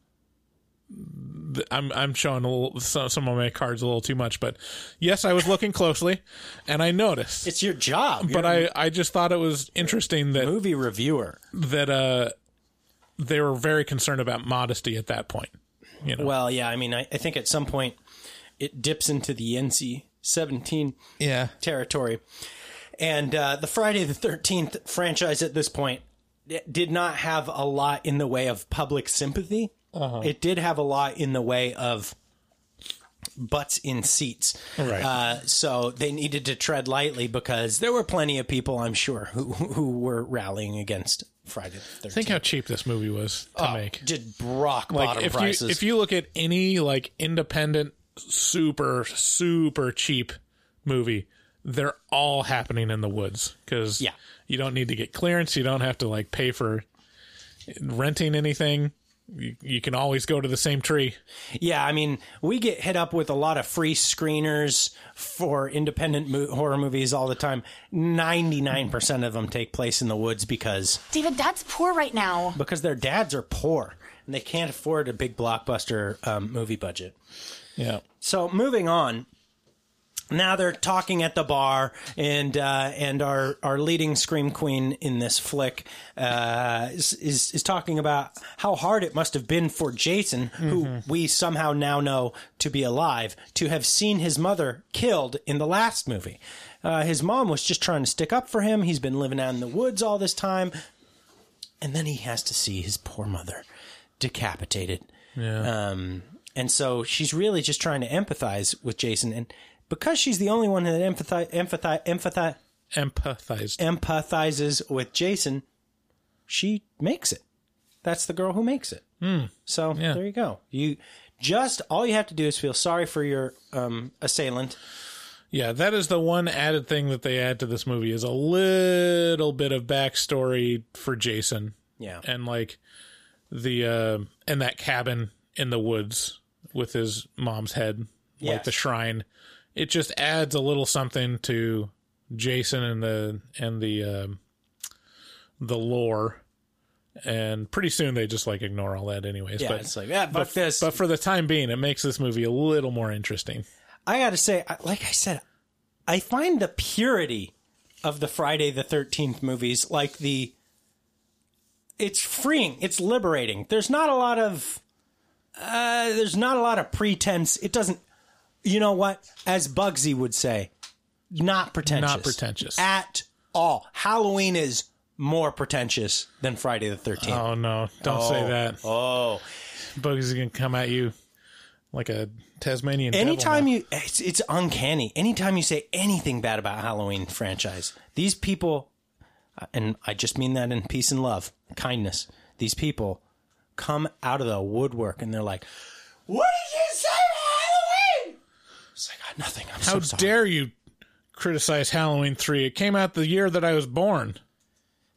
I'm I'm showing a little some, some of my cards a little too much, but yes, I was looking closely, and I noticed. It's your job. but I I just thought it was interesting that movie reviewer. that uh they were very concerned about modesty at that point. You know, Well, yeah. I mean, I, I think at some point it dips into the NC seventeen yeah, territory, and uh, the Friday the Thirteenth franchise at this point did not have a lot in the way of public sympathy. Uh-huh. It did have a lot in the way of butts in seats. Right. Uh, so they needed to tread lightly because there were plenty of people, I'm sure, who who were rallying against Friday the Thirteenth. think how cheap this movie was to make. Did rock bottom if prices. you if you look at any like independent, super super cheap movie, they're all happening in the woods because Yeah. you don't need to get clearance. You don't have to like pay for renting anything. You, you can always go to the same tree. Yeah, I mean, we get hit up with a lot of free screeners for independent mo- horror movies all the time. 99% of them take place in the woods because David, Dad's poor right now. because their dads are poor and they can't afford a big blockbuster um, movie budget. Yeah. So, moving on. Now they're talking at the bar, and uh, and our our leading scream queen in this flick uh, is, is is talking about how hard it must have been for Jason, who we somehow now know to be alive, to have seen his mother killed in the last movie. Uh, his mom was just trying to stick up for him. He's been living out in the woods all this time, and then he has to see his poor mother decapitated. Yeah. Um, and so she's really just trying to empathize with Jason, and because she's the only one that empathize, empathize, empathize, Empathized. empathizes with Jason, she makes it. That's the girl who makes it. So Yeah. there you go. You just all you have to do is feel sorry for your um, assailant. Yeah, that is the one added thing that they add to this movie is a little bit of backstory for Jason. Yeah. And like the uh and that cabin in the woods with his mom's head, like the shrine. It just adds a little something to Jason and the and the um the lore. And pretty soon they just like ignore all that anyways. Yeah, but it's like, yeah, but, this. but for the time being, it makes this movie a little more interesting. I got to say, like I said, I find the purity of the Friday the 13th movies like the it's freeing, it's liberating. There's not a lot of uh there's not a lot of pretense. It doesn't you know what? As Bugsy would say, not pretentious. Not pretentious. at all. Halloween is more pretentious than Friday the 13th. Oh no! Don't say Oh. that. Oh. Bugsy's gonna come at you like a Tasmanian. Anytime you, it's, it's uncanny. Anytime you say anything bad about Halloween franchise, these people, uh, and I just mean that in peace and love, kindness. These people come out of the woodwork and they're like, "What did you say about Halloween?" It's like "Ah, nothing. I'm how so dare you criticize Halloween three? It came out the year that I was born.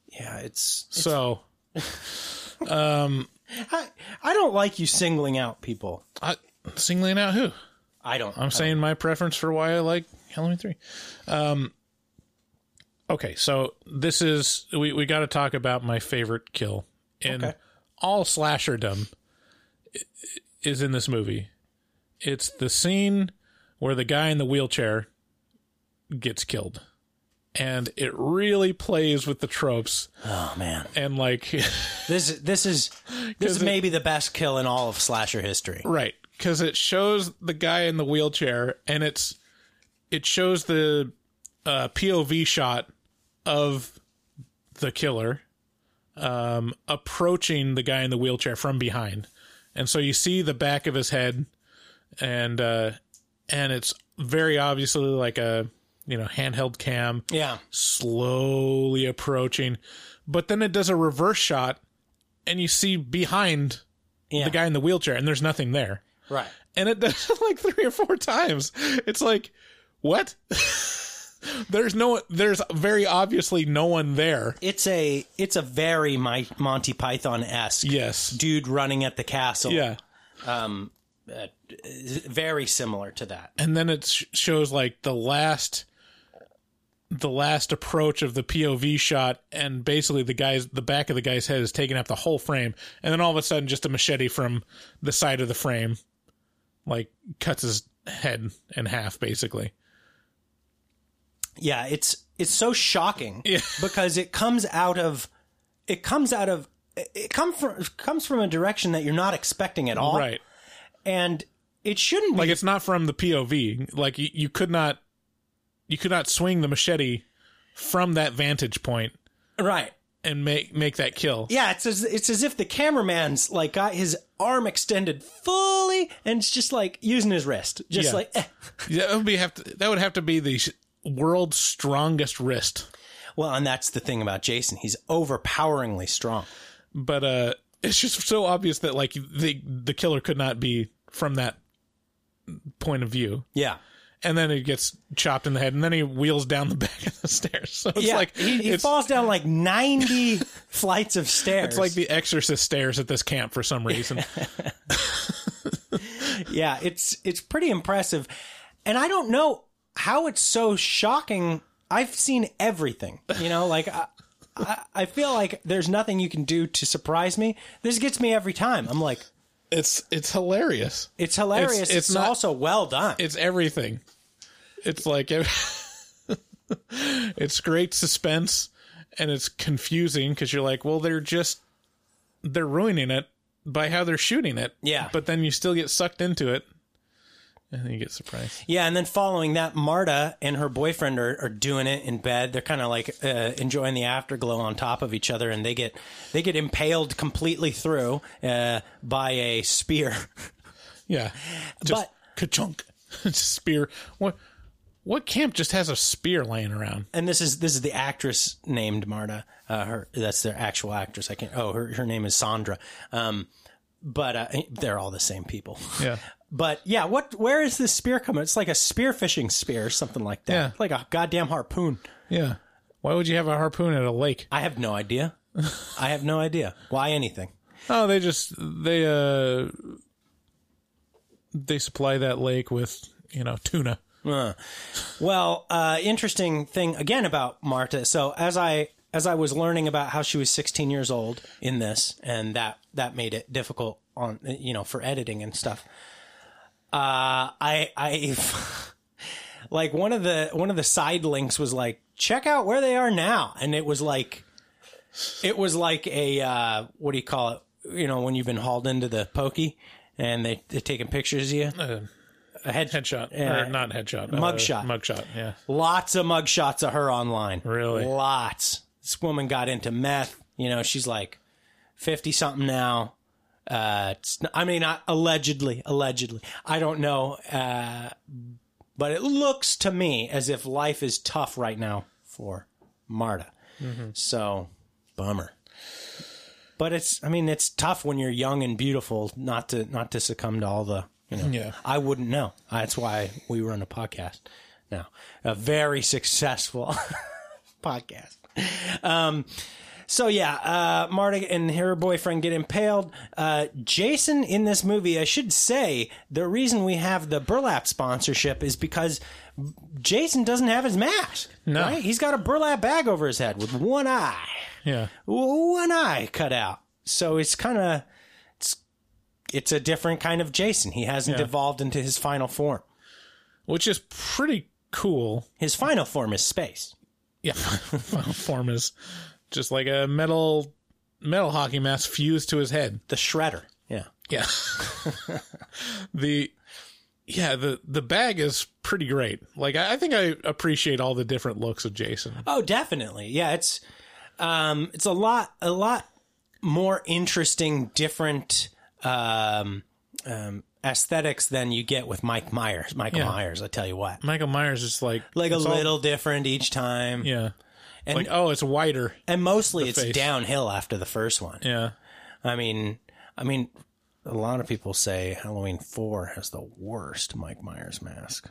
Yeah, it's. So, um, I, I don't like you singling out people. I, singling out who? I don't. I'm saying my preference for why I like Halloween three. Um, okay, so this is we we got to talk about my favorite kill in Okay. all slasherdom is in this movie. It's the scene where the guy in the wheelchair gets killed. And it really plays with the tropes. Oh man, And like this is this is this is maybe the best kill in all of slasher history. Right, because it shows the guy in the wheelchair, and it's it shows the uh, POV shot of the killer um, approaching the guy in the wheelchair from behind, and so you see the back of his head, and uh, and it's very obviously like a you know handheld cam, Yeah. slowly approaching, but then it does a reverse shot, and you see behind Yeah. the guy in the wheelchair, and there's nothing there Right. and it does it like three or four times. It's like, what? there's no, there's very obviously no one there. It's a it's a very my Monty Python esque Yes. dude running at the castle. Yeah. Um, uh, very similar to that. And then it sh- shows like the last, the last approach of the POV shot, and basically the guy's, the back of the guy's head is taking up the whole frame, and then all of a sudden, just a machete from the side of the frame, like cuts his head in half, basically. Yeah, it's it's so shocking Yeah. because it comes out of it comes out of it come from comes from a direction that you're not expecting at all. Right. And it shouldn't be like it's not from the POV. Like you, you could not, you could not swing the machete from that vantage point right. and make make that kill. Yeah, it's as, it's as if the cameraman's like got his arm extended fully and it's just like using his wrist, just Yeah. like eh. That would be have to, that would have to be the sh- world's strongest wrist. Well, and that's the thing about Jason. He's overpoweringly strong. But uh, it's just so obvious that like the the killer could not be from that point of view. Yeah. And then he gets chopped in the head, and then he wheels down the back of the stairs. So it's yeah, like he, he it's, falls down like 90 flights of stairs. it's like the Exorcist stairs at this camp for some reason. yeah, it's it's pretty impressive. And I don't know how it's so shocking. I've seen everything, you know, like I, I, I feel like there's nothing you can do to surprise me. This gets me every time. I'm like, it's it's hilarious. it's hilarious. It's, it's not- also well done. It's everything. it's like it's great suspense and it's confusing because you're like, well, they're just they're ruining it by how they're shooting it. Yeah. But then you still get sucked into it, and then you get surprised. Yeah, and then following that, Marta and her boyfriend are, are doing it in bed. They're kind of like uh, enjoying the afterglow on top of each other, and they get they get impaled completely through uh, by a spear. Yeah. Just But- ka-chunk. spear. What what camp just has a spear laying around? and this is this is the actress named Marta. Uh, her that's their actual actress. I can't. Oh, her her name is Sandra. Um, but uh, they're all the same people. Yeah. But yeah, what? Where is this spear coming? It's like a spear fishing spear, or something like that. Yeah. like a goddamn harpoon. Yeah. Why would you have a harpoon at a lake? I have no idea. I have no idea why anything. Oh, they just they uh they supply that lake with, you know, tuna. Uh, well, uh, interesting thing again about Marta. So as I as I was learning about how she was 16 years old in this, and that that made it difficult on you know for editing and stuff. Uh, I I like one of the one of the side links was like check out where they are now, and it was like it was like a uh, what do you call it? You know when you've been hauled into the pokey and they they're taking pictures of you. Uh, a head, headshot Yeah. or not headshot, Mugshot. Uh, mugshot. Yeah. Lots of mugshots of her online. Really? Lots. This woman got into meth. You know, she's like 50 something now. Uh, it's, I mean, not allegedly, allegedly. I don't know. Uh, but it looks to me as if life is tough right now for Marta. So, bummer. But it's, I mean, it's tough when you're young and beautiful not to, not to succumb to all the, you know, Yeah. I wouldn't know. That's why we run a podcast now, a very successful podcast. Um, so yeah, uh, Marta and her boyfriend get impaled. Uh, Jason in this movie, I should say, the reason we have the burlap sponsorship is because Jason doesn't have his mask. No. right? he's got a burlap bag over his head with one eye, Yeah. one eye cut out. So it's kind of it's it's a different kind of Jason. He hasn't Yeah. evolved into his final form. Which is pretty cool. His final form is space. Yeah. Final form is just like a metal metal hockey mask fused to his head. The shredder. Yeah. Yeah. the yeah, the the bag is pretty great. Like I, I think I appreciate all the different looks of Jason. Oh, definitely. Yeah, it's um it's a lot a lot more interesting different um um aesthetics than you get with Mike Myers. Michael Yeah. Myers, I tell you what. Michael Myers is like Like a it's all- little different each time. yeah. And like oh, it's wider. and mostly it's face. downhill after the first one. Yeah. I mean I mean a lot of people say Halloween 4 has the worst Mike Myers mask.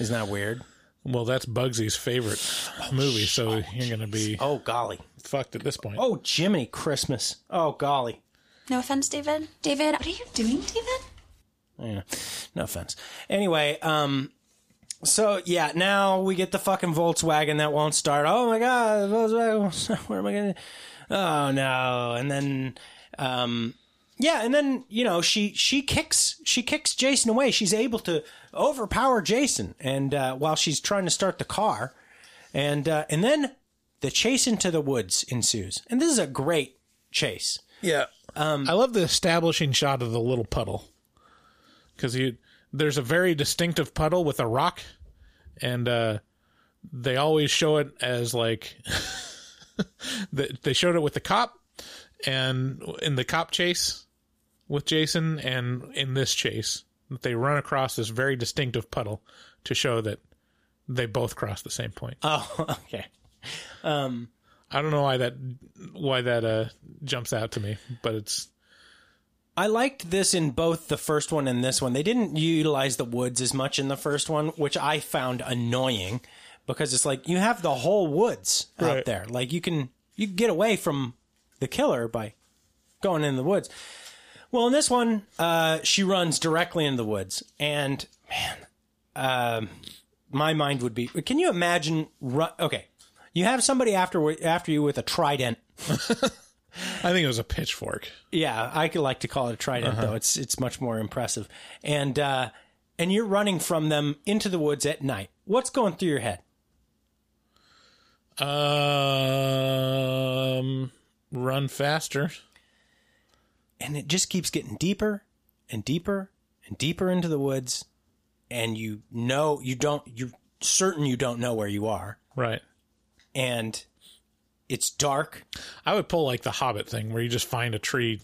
Isn't that weird? Well, that's Bugsy's favorite movie, so you're gonna be Oh golly. fucked at this point. Oh Jiminy Christmas. Oh golly. No offense, David. David, what are you doing, David? you know, no offense. Anyway, um, so yeah, now we get the fucking Volkswagen that won't start. Oh my god, Volkswagen, won't start. what am I gonna? Oh no! And then, um, yeah, and then you know she she kicks she kicks Jason away. She's able to overpower Jason, and uh, while she's trying to start the car, and uh, and then the chase into the woods ensues, and this is a great chase. Yeah. Um, I love the establishing shot of the little puddle because you there's a very distinctive puddle with a rock, and uh, they always show it as like they showed it with the cop and in the cop chase with Jason, and in this chase that they run across this very distinctive puddle to show that they both cross the same point. Oh, okay. Um, I don't know why that why that uh, jumps out to me, but it's I liked this in both the first one and this one. They didn't utilize the woods as much in the first one, which I found annoying because it's like you have the whole woods out there. Like you can you can get away from the killer by going in the woods. Well, in this one, uh, she runs directly in the woods, and man, um, my mind would be. Can you imagine? Ru- okay, you have somebody after after you with a trident. I think it was a pitchfork. Yeah, I could like to call it a trident though. It's it's much more impressive. And uh and you're running from them into the woods at night. What's going through your head? Um, run faster. And it just keeps getting deeper and deeper and deeper into the woods. And you know, you don't, you're certain you don't know where you are. Right. And it's dark. I would pull like the Hobbit thing, where you just find a tree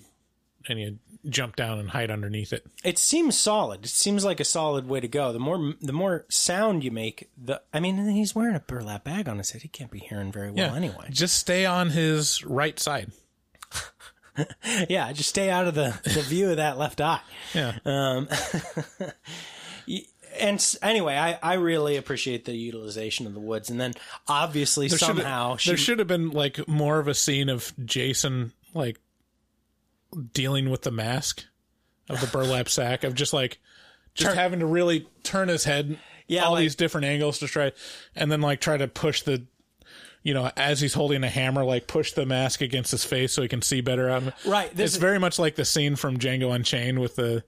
and you jump down and hide underneath it. It seems solid. It seems like a solid way to go. The more the more sound you make, the I mean, he's wearing a burlap bag on his head. He can't be hearing very well anyway. Just stay on his right side. yeah, just stay out of the, the view of that left eye. Yeah. Um, and anyway, I, I really appreciate the utilization of the woods. And then obviously There somehow she, there should have been like more of a scene of Jason like dealing with the mask of the burlap sack of just like just Turn- having to really turn his head Yeah, all like- these different angles to try and then like try to push the you know as he's holding a hammer like push the mask against his face so he can see better out of it. Right, it's is- very much like the scene from Django Unchained with the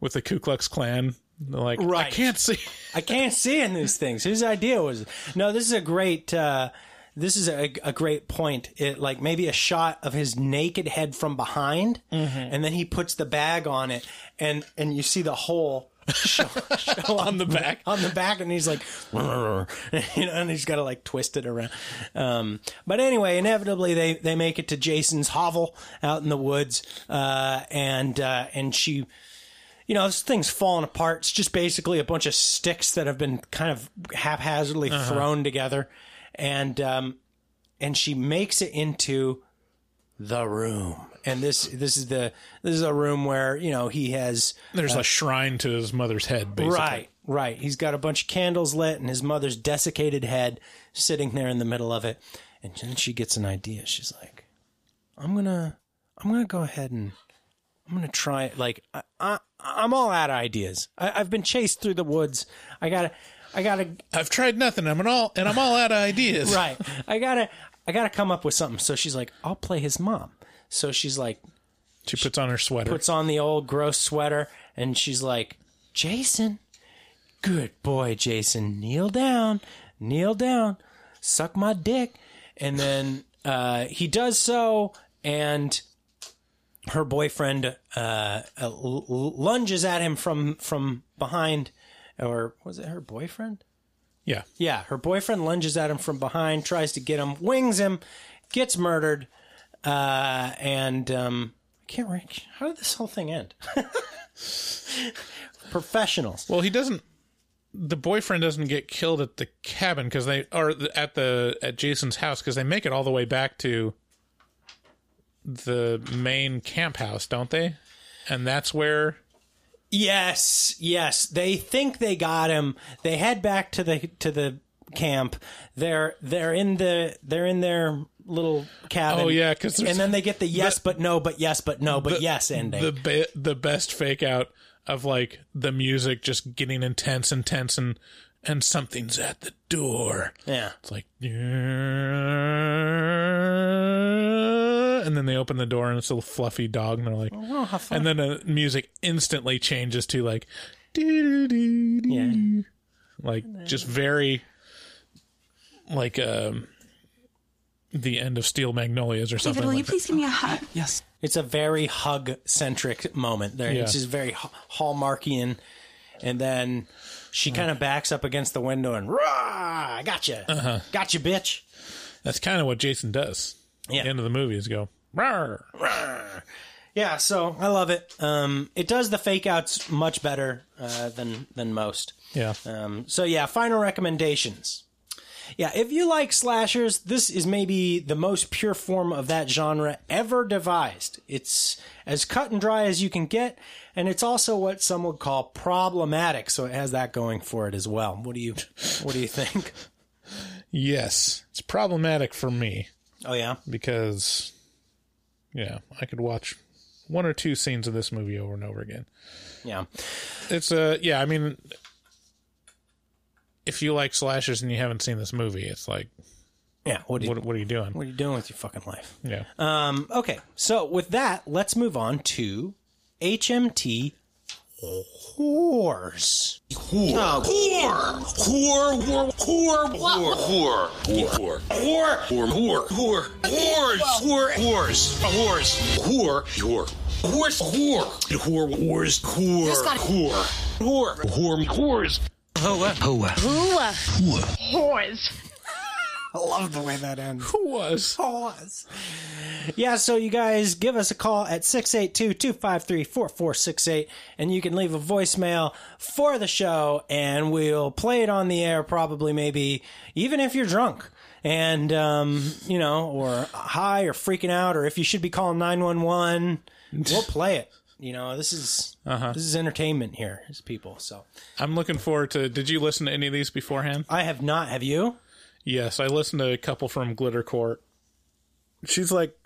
with the Ku Klux Klan Like I can't see I can't see in these things. His idea was no. This is a great. Uh, this is a, a great point. It like maybe a shot of his naked head from behind, and then he puts the bag on it, and and you see the hole show, show on the back. on the back, and he's like, you know, and he's got to like twist it around. Um, but anyway, inevitably they they make it to Jason's hovel out in the woods, uh, and uh, and she you know, this thing's falling apart. It's just basically a bunch of sticks that have been kind of haphazardly Uh-huh. thrown together, and um, and she makes it into the room. And this this is the this is a room where you know he has there's uh, a shrine to his mother's head basically right right. He's got a bunch of candles lit and his mother's desiccated head sitting there in the middle of it. And then she gets an idea. She's like, "I'm gonna I'm gonna go ahead and I'm gonna try it. Like I, I I'm all out of ideas. I, I've been chased through the woods. I gotta I gotta I've tried nothing. I'm an all and I'm all out of ideas. right. I gotta I gotta come up with something. So she's like, I'll play his mom. So she's like, She puts on her sweater. puts on the old gross sweater, and she's like, Jason, good boy, Jason, kneel down, kneel down, suck my dick. And then uh, he does so, and her boyfriend uh, uh, lunges at him from from behind, or was it her boyfriend? yeah. Yeah, her boyfriend lunges at him from behind, tries to get him, wings him, gets murdered, uh, and um, I can't remember how did this whole thing end. Professionals. Well, he doesn't. The boyfriend doesn't get killed at the cabin because they are at the at Jason's house because they make it all the way back to the main camp house, don't they? And that's where Yes, yes. They think they got him. They head back to the to the camp. They're they're in the they're in their little cabin. Oh, yeah, cuz and then they get the yes but no but yes but no but the- yes ending. the be- the best fake out of like the music just getting intense and tense and and something's at the door. yeah. It's like, and then they open the door and it's a little fluffy dog, and they're like, Oh, how fun. and then the music instantly changes to like, doo-doo-doo-doo. Yeah. like just very, like um, the end of Steel Magnolias or something. David, will you like that. please give me a hug? Yes. It's a very hug centric moment there. Yeah. It's just very hallmarkian. And then she kind of backs up against the window and, rah, I gotcha. Uh-huh. Gotcha, bitch. That's kind of what Jason does. Yeah. The end of the movie is go. "Rawr." Yeah, so I love it. Um, it does the fake outs much better uh, than than most. Yeah. Um, so yeah, final recommendations. Yeah, if you like slashers, this is maybe the most pure form of that genre ever devised. It's as cut and dry as you can get, and it's also what some would call problematic. So it has that going for it as well. What do you What do you think? Yes, it's problematic for me Oh yeah, because, yeah, I could watch one or two scenes of this movie over and over again. yeah, It's a yeah. I mean, if you like slashers and you haven't seen this movie, it's like, yeah. What you, what what are you doing? What are you doing with your fucking life? Yeah. Um, okay, so with that, let's move on to HMT whores. Whore. Whore. Whore. Whore. Whore. Whore. Whore. Whore. Whore. Whore. Whore. Whore. Whores. Whore. Whores. Whores. Whore. Whore. Horse. Whore. Whore. Whores. Whore. Whore. Whore. Whore. Whores. Hoa. Hoa. Who? Whores. I love the way that ends. Who was? Pause. Yeah, so you guys give us a call at 682-253-4468 and you can leave a voicemail for the show and we'll play it on the air probably maybe even if you're drunk and um, you know, or high or freaking out or if you should be calling 911, we'll play it. You know, this is Uh-huh. this is entertainment here, as people. So I'm looking forward to. Did you listen to any of these beforehand? I have not. Have you? Yes, I listened to a couple from Glittercore. She's like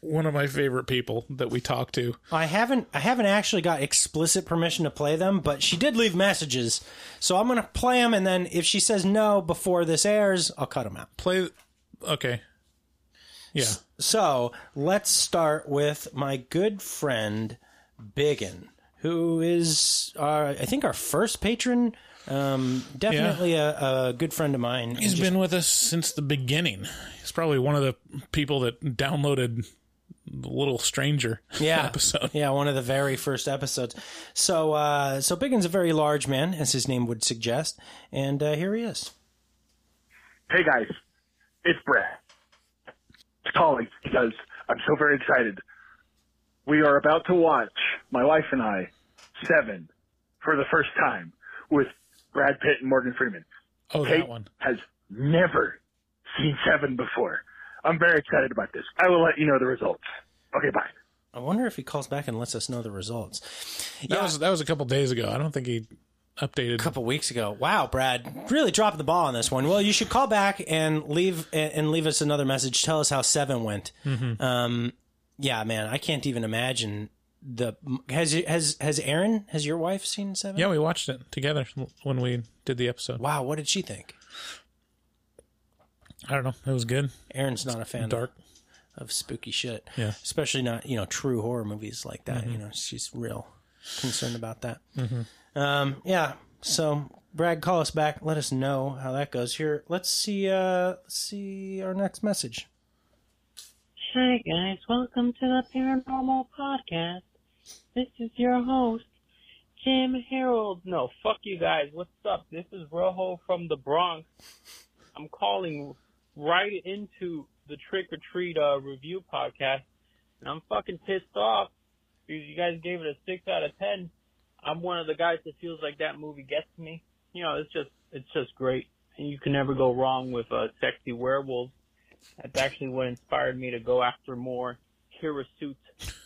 one of my favorite people that we talk to. I haven't I haven't actually got explicit permission to play them, but she did leave messages. So I'm going to play them and then if she says no before this airs, I'll cut them out. Play. Okay. Yeah. So, let's start with my good friend Biggin, who is uh, I think our first patron um, definitely a, a good friend of mine. He's Just- been with us since the beginning. He's probably one of the people that downloaded the Little Stranger yeah, episode. Yeah, one of the very first episodes. So, uh, so Biggin's a very large man, as his name would suggest, and uh, here he is. Hey guys, it's Brad. It's calling because I'm so very excited. We are about to watch, my wife and I, Seven for the first time with Brad Pitt and Morgan Freeman. Oh, Kate that one. has never seen Seven before. I'm very excited about this. I will let you know the results. Okay, bye. I wonder if he calls back and lets us know the results. That was that was a couple days ago. I don't think he updated. A couple weeks ago. Wow, Brad, really dropping the ball on this one. Well, you should call back and leave and leave us another message. Tell us how seven went. Mhm. Um, yeah, man, I can't even imagine the has has has Aaron has your wife seen seven? Yeah, we watched it together when we did the episode. Wow, what did she think? I don't know. It was good. Aaron's not a fan Dark. of, of spooky shit. Yeah. especially not you know true horror movies like that. Mhm. You know, she's real concerned about that. Mhm. Um, yeah. So Brad, call us back. Let us know how that goes. Here, let's see. Uh, let's see our next message. Hi guys, welcome to the Paranormal Podcast. This is your host, Jim Harold. No, fuck you guys. What's up? This is Rojo from the Bronx. I'm calling right into the Trick or Treat uh, review podcast, and I'm fucking pissed off because you guys gave it a six out of ten. I'm one of the guys that feels like that movie gets me. You know, it's just it's just great, and you can never go wrong with uh, sexy werewolves. That's actually what inspired me to go after more hirsute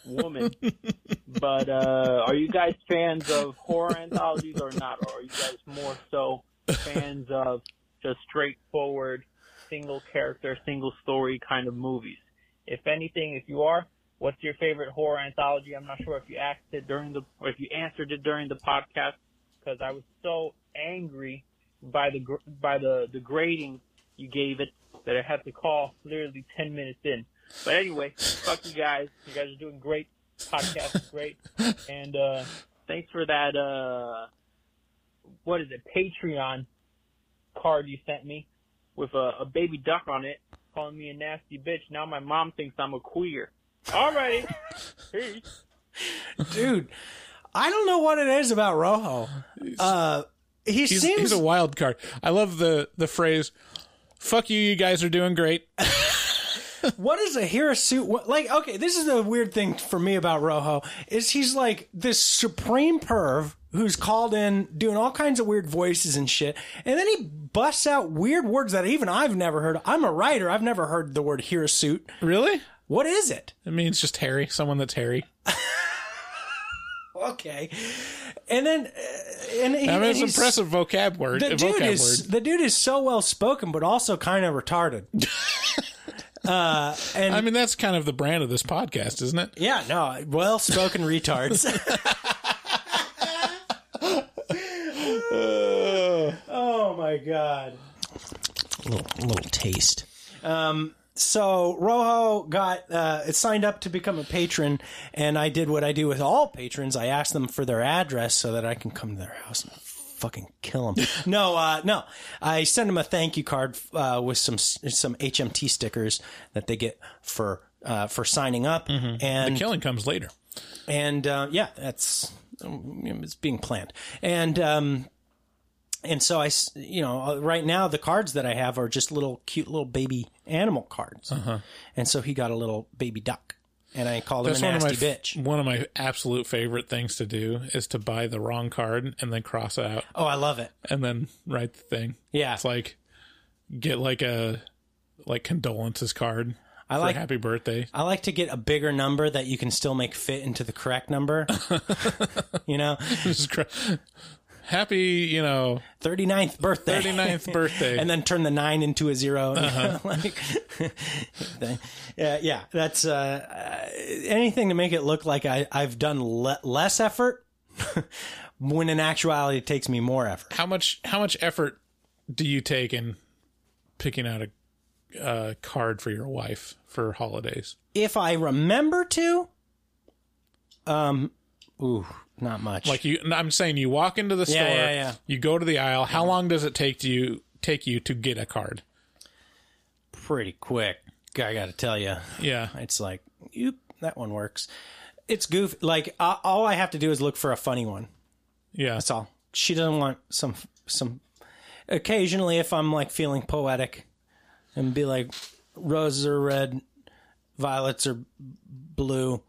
woman. but uh are you guys fans of horror anthologies or not? Or are you guys more so fans of just straightforward single character, single story kind of movies? If anything, if you are, what's your favorite horror anthology? I'm not sure if you asked it during the or if you answered it during the podcast because I was so angry by the by the the grading you gave it that I had to call literally 10 minutes in. But anyway, fuck you guys. You guys are doing great. Podcast is great. And, uh, thanks for that, uh, what is it, Patreon card you sent me with a, a baby duck on it calling me a nasty bitch. Now my mom thinks I'm a queer. Alrighty. Peace. Dude, I don't know what it is about Rojo. Uh, he he's, seems he's a wild card. I love the the phrase "fuck you, you guys are doing great." what is a hirsute? What, like, okay, this is the weird thing for me about Rojo is he's like this supreme perv who's called in doing all kinds of weird voices and shit, and then he busts out weird words that even I've never heard. I'm a writer. I've never heard the word hirsute. Really? What is it? It means just hairy. Someone that's hairy. Okay, and then uh, and he, I mean, it's impressive vocab word. The dude vocab is word. the dude is so well spoken, but also kind of retarded. uh, and I mean, that's kind of the brand of this podcast, isn't it? Yeah, no, well spoken retards. oh my god. A little, little taste. Um, so Rojo got uh, signed up to become a patron, and I did what I do with all patrons. I asked them for their address so that I can come to their house and fucking kill them. no, uh, no, I sent them a thank you card uh, with some some HMT stickers that they get for uh, for signing up, and the killing comes later. and uh, yeah, that's um, it's being planned, and um, and so I, you know, uh, right now the cards that I have are just little cute little baby animal cards, Uh-huh. and so he got a little baby duck, and I called him That's a one of my nasty bitch. one of my absolute favorite things to do is to buy the wrong card and then cross it out Oh, I love it. and then write the thing. Yeah. It's like get like a like condolences card. I like- happy birthday. I like to get a bigger number that you can still make fit into the correct number. you know, happy, you know, 39th birthday. 39th birthday. and then turn the nine into a 0 Uh-huh. like, yeah, yeah, that's uh, uh, anything to make it look like I, I've done le- less effort when in actuality it takes me more effort. how much how much effort do you take in picking out a uh, card for your wife for holidays? If I remember to, um, ooh, not much. Like you, I'm saying, you walk into the store, Yeah, yeah, yeah. you go to the aisle. How long does it take you take you to get a card? pretty quick. I got to tell you. Yeah. It's like, oop, that one works. It's goofy. Like uh, all I have to do is look for a funny one. Yeah, That's all. She doesn't want some some. Occasionally, if I'm like feeling poetic, and be like, roses are red, violets are blue.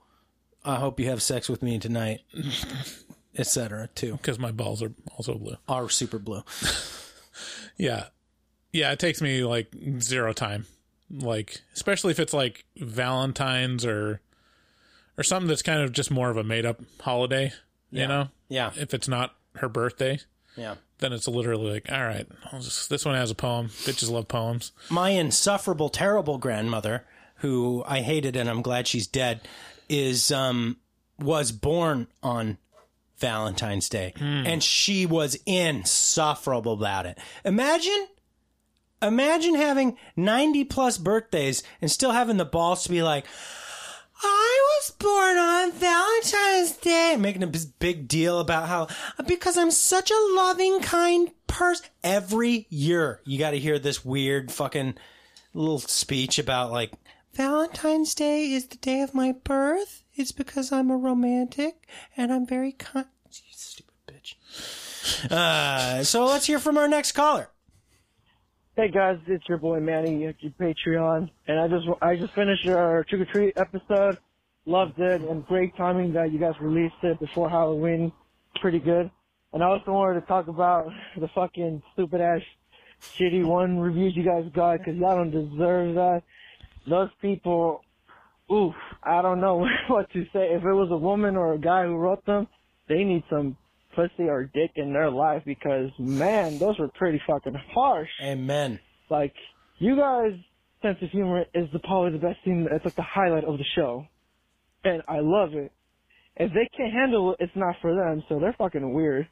I hope you have sex with me tonight, etc. Too because my balls are also blue. are super blue. Yeah. Yeah, it takes me like zero time. Like especially if it's like Valentine's or or something that's kind of just more of a made up holiday, Yeah. you know? Yeah. If it's not her birthday, Yeah. then it's literally like, all right, I'll just, this one has a poem. Bitches love poems. my insufferable, terrible grandmother, who I hated and I'm glad she's dead, is um was born on Valentine's Day, and she was insufferable about it. Imagine, imagine having 90 plus birthdays and still having the balls to be like. I was born on Valentine's Day, making a big deal about how because I'm such a loving, kind person. Every year, you got to hear this weird fucking little speech about like Valentine's Day is the day of my birth. It's because I'm a romantic and I'm very kind. Stupid bitch. Uh, so let's hear from our next caller. Hey guys, it's your boy Manny your Patreon, and I just I just finished our trick or treat episode. Loved it, and great timing that you guys released it before Halloween. Pretty good. And I also wanted to talk about the fucking stupid ass shitty one reviews you guys got because y'all don't deserve that. Those people, oof, I don't know what to say. If it was a woman or a guy who wrote them, they need some pussy or dick in their life because man, those were pretty fucking harsh. Amen. Like you guys' sense of humor is the probably the best thing. It's like the highlight of the show, and I love it. If they can't handle it, it's not for them. So they're fucking weird.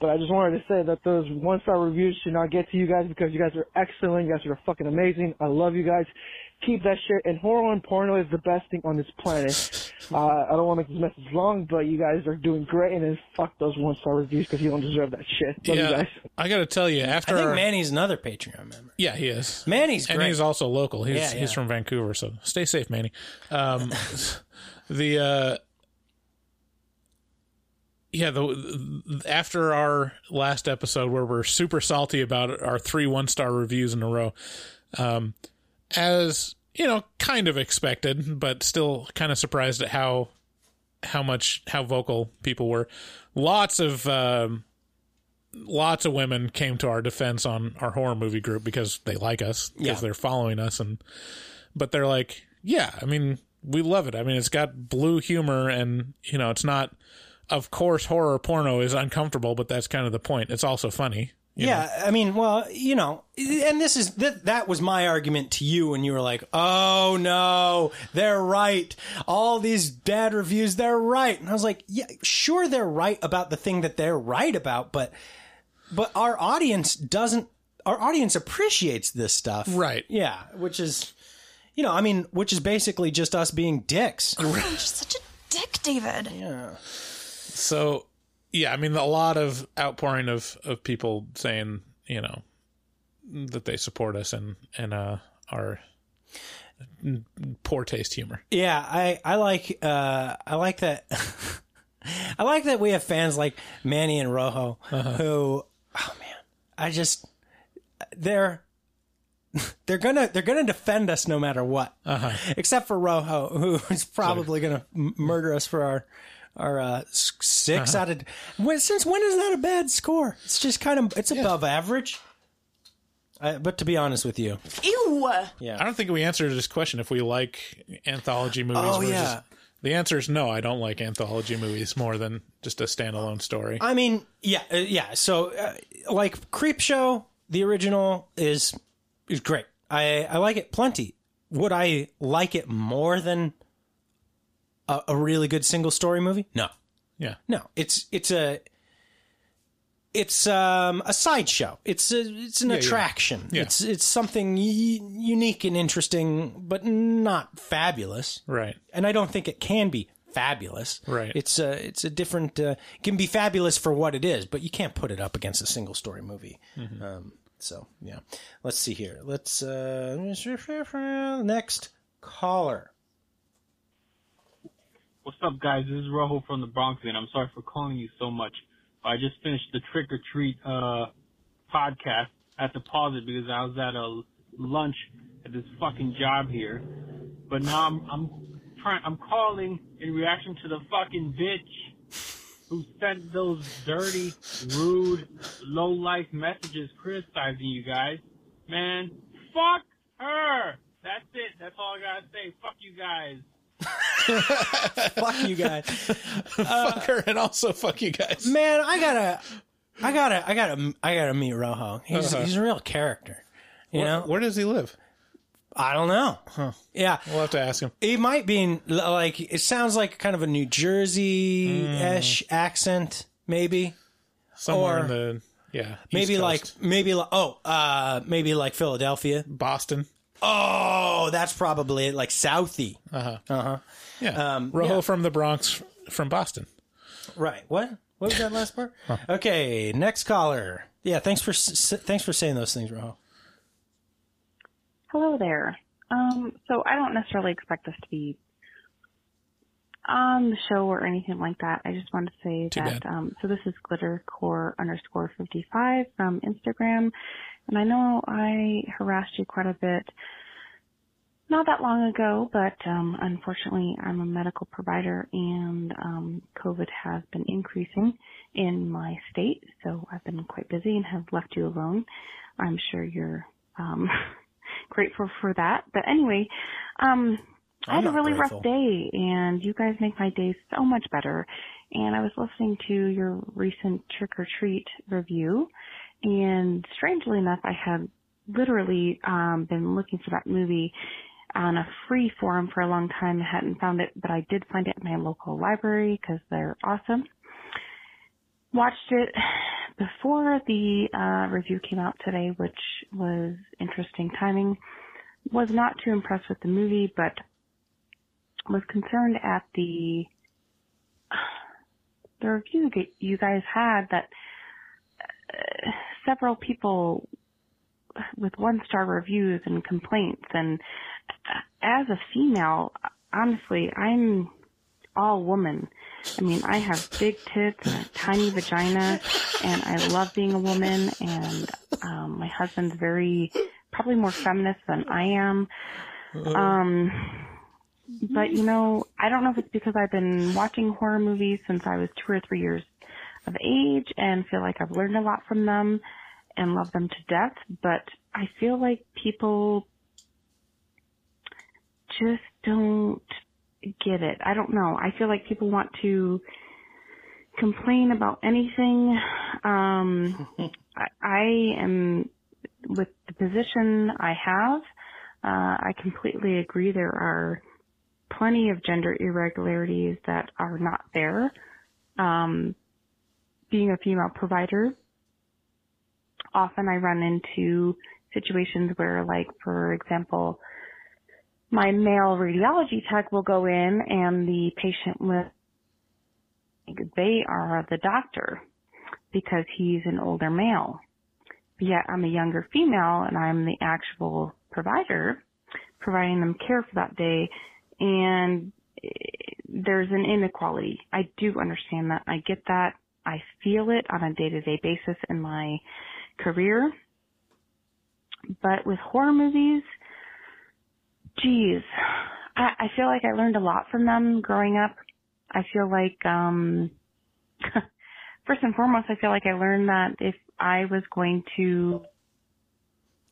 But I just wanted to say that those one star reviews should not get to you guys because you guys are excellent. You guys are fucking amazing. I love you guys. Keep that shit. And horror and porno is the best thing on this planet. Uh, I don't want to make this message long, but you guys are doing great. And then fuck those one star reviews because you don't deserve that shit. Love you yeah, guys. I got to tell you, after I think our- Manny's another Patreon member. Yeah, he is. Manny's great. and he's also local. He's Yeah, he's from Vancouver, so stay safe, Manny. Um, the uh, yeah, the, after our last episode where we're super salty about our three one star reviews in a row, um, as you know, kind of expected, but still kind of surprised at how how much how vocal people were. Lots of um, lots of women came to our defense on our horror movie group because they like us because Yeah. they're following us and but they're like yeah i mean we love it i mean it's got blue humor and you know it's not of course horror porno is uncomfortable but that's kind of the point it's also funny yeah, know? I mean, well, you know, and this is that that was my argument to you when you were like, "Oh no, they're right. All these bad reviews, they're right." And I was like, "Yeah, sure they're right about the thing that they're right about, but but our audience doesn't our audience appreciates this stuff." Right. Yeah, which is You know, I mean, which is basically just us being dicks. You're just such a dick, David. Yeah. So, yeah, I mean, a lot of outpouring of, of people saying, you know, that they support us and, and, uh, our poor taste humor. Yeah, I I like uh I like that I like that we have fans like Manny and Rojo who oh man, I just they're they're gonna they're gonna defend us no matter what, Uh-huh. except for Rojo, who is probably gonna m- murder us for our our uh, 6 Uh-huh. out of. When, since when is that a bad score? It's just kind of it's above average. Uh, but to be honest with you, Ew. yeah, I don't think we answered this question if we like anthology movies. Oh, versus- yeah. The answer is no. I don't like anthology movies more than just a standalone story. I mean, yeah, uh, yeah. So, uh, like Creepshow, the original is is great. I I like it plenty. Would I like it more than a, a really good single story movie? No, Yeah. no. It's it's a it's um a sideshow. It's a, it's an Yeah, yeah. attraction. Yeah. It's it's something y- unique and interesting, but not fabulous. Right. And I don't think it can be fabulous. Right. It's a it's a different uh, it can be fabulous for what it is, but you can't put it up against a single story movie. Mm-hmm. Um, so yeah, let's see here. Let's uh, next caller. What's up, guys? This is Rojo from the Bronx, and I'm sorry for calling you so much. I just finished the Trick or Treat uh, podcast. I had to pause it because I was at a lunch at this fucking job here. But now I'm I'm trying. I'm calling in reaction to the fucking bitch who sent those dirty, rude, low life messages criticizing you guys. Man, fuck her. That's it. That's all I gotta say. Fuck you guys. Fuck you guys, fuck her and also fuck you guys. man. I gotta, I gotta, I gotta, I gotta meet Rojo. He's Uh-huh. he's a real character. You Where, know, where does he live? I don't know. Yeah, We'll have to ask him. He might be in, like it sounds like kind of a New Jersey ish Hmm. accent, maybe. Somewhere Or in the yeah. East maybe Coast. like maybe like oh uh maybe like Philadelphia. Boston. Oh, that's probably it, like Southie. Uh huh. Uh huh. Yeah. Um, Rojo yeah. from the Bronx, from Boston. Right. What? What was that last part? Okay, next caller. Yeah, thanks for s- s- thanks for saying those things, Rojo. Hello there. Um, so I don't necessarily expect this to be on the show or anything like that. I just wanted to say Too that, bad. um, so this is glittercore underscore 55 from Instagram. And I know I harassed you quite a bit not that long ago, but, um, unfortunately I'm a medical provider and, um, COVID has been increasing in my state. So I've been quite busy and have left you alone. I'm sure you're, um, grateful for that. But anyway, um, I had a really grateful. rough day and you guys make my day so much better. And I was listening to your recent trick or treat review and strangely enough, I had literally, um, been looking for that movie on a free forum for a long time. I hadn't found it, but I did find it in my local library because they're awesome. Watched it before the uh, review came out today, which was interesting timing. Was not too impressed with the movie, but was concerned at the the review you guys had that uh, several people with one star reviews and complaints. And as a female honestly i'm all woman. I mean i have big tits and a tiny vagina and i love being a woman. And um my husband's very probably more feminist than i am. Um but you know i don't know if it's because i've been watching horror movies since i was two or three years of age and feel like i've learned a lot from them and love them to death, but I feel like people just don't get it. I don't know. I feel like people want to complain about anything. Um, I, I am with the position I have. Uh, I completely agree. There are plenty of gender irregularities that are not there. Um, being a female provider, often I run into situations where, like, for example, my male radiology tech will go in and the patient will they are the doctor because he's an older male. But yet I'm a younger female and I'm the actual provider providing them care for that day and eh, there's an inequality. I do understand that. I get that. I feel it on a day to day basis in my career. But with horror movies, geez, I, I feel like I learned a lot from them growing up. I feel like, um, first and foremost, I feel like I learned that if I was going to,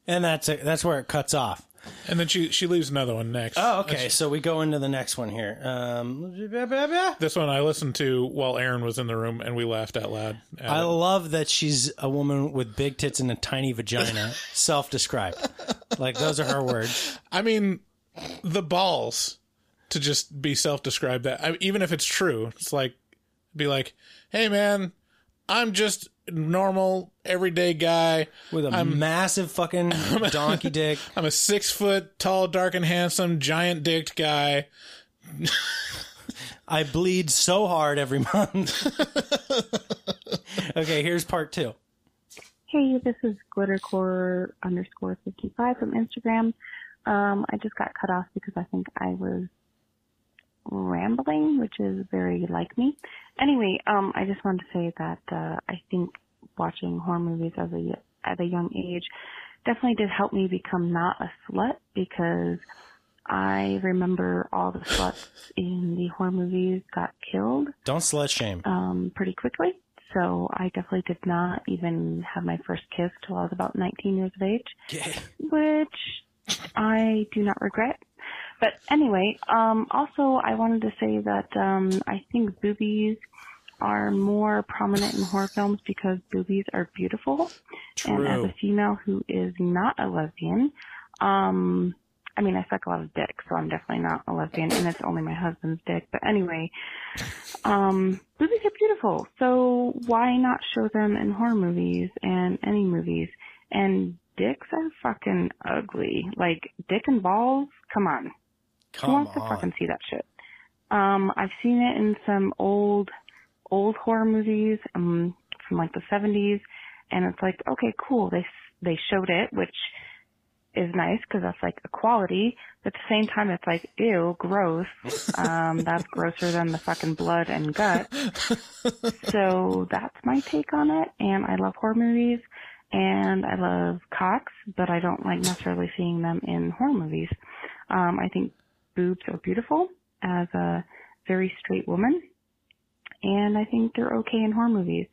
And that's it. That's where it cuts off. And then she she leaves another one next. Oh, okay. So we go into the next one here. Um, This one I listened to while Aaron was in the room, and we laughed out loud. I it. love that she's a woman with big tits and a tiny vagina, self-described. Like those are her words. I mean, the balls to just be self-described that I, even if it's true, it's like be like, "Hey, man, I'm just normal everyday guy with a I'm, massive fucking donkey dick. I'm a six foot tall, dark and handsome, giant dicked guy. I bleed so hard every month. okay, here's part two. hey, this is glittercore underscore 55 from Instagram. Um, I just got cut off because I think I was rambling, which is very like me. Anyway, um, I just wanted to say that uh, I think watching horror movies as a at a young age definitely did help me become not a slut because I remember all the sluts in the horror movies got killed Don't slut shame. um, pretty quickly. So I definitely did not even have my first kiss till I was about 19 years of age, yeah. which I do not regret. But anyway, um, also I wanted to say that um, I think boobies are more prominent in horror films because boobies are beautiful. True. And as a female who is not a lesbian, um, I mean, I suck a lot of dick, so I'm definitely not a lesbian, and it's only my husband's dick. But anyway, um, boobies are beautiful, so why not show them in horror movies and any movies? And dicks are fucking ugly. Like, dick and balls? Come on. Come Who wants on. to fucking see that shit? Um, I've seen it in some old, old horror movies, um, from like the 70s, and it's like, okay, cool, they, they showed it, which is nice because that's like equality. But at the same time, it's like, ew, gross. Um, that's grosser than the fucking blood and gut. so that's my take on it. And I love horror movies and I love cocks, but I don't like necessarily seeing them in horror movies. Um, I think boobs are beautiful as a very straight woman. And I think they're okay in horror movies.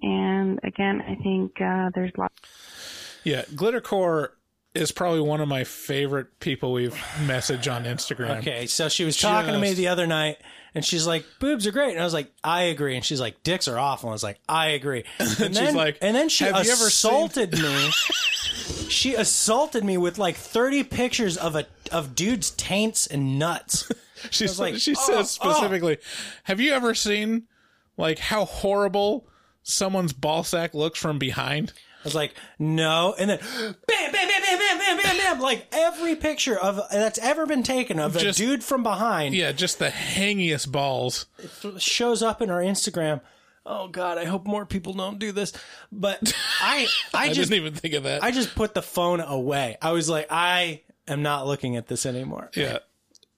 And again, I think, uh, there's lots Yeah, Glittercore is probably one of my favorite people we've messaged on Instagram. Okay, so she was talking to me the other night, and she's like, "Boobs are great," and I was like, "I agree," and she's like, "Dicks are awful," and I was like, "I agree," and she's then, like, and then she "Have you ever seen-" assaulted me. she assaulted me with like thirty pictures of a of dudes' taints and nuts. She, I like, she "Oh, says oh." specifically, "Have you ever seen like how horrible someone's ball sack looks from behind?" I was like, no, and then bam, bam, like every picture of that's ever been taken of a dude from behind. Yeah, just the hangiest balls. shows up in our Instagram. Oh God, I hope more people don't do this. But I, I, I just didn't even think of that. I just put the phone away. I was like, I am not looking at this anymore. Yeah,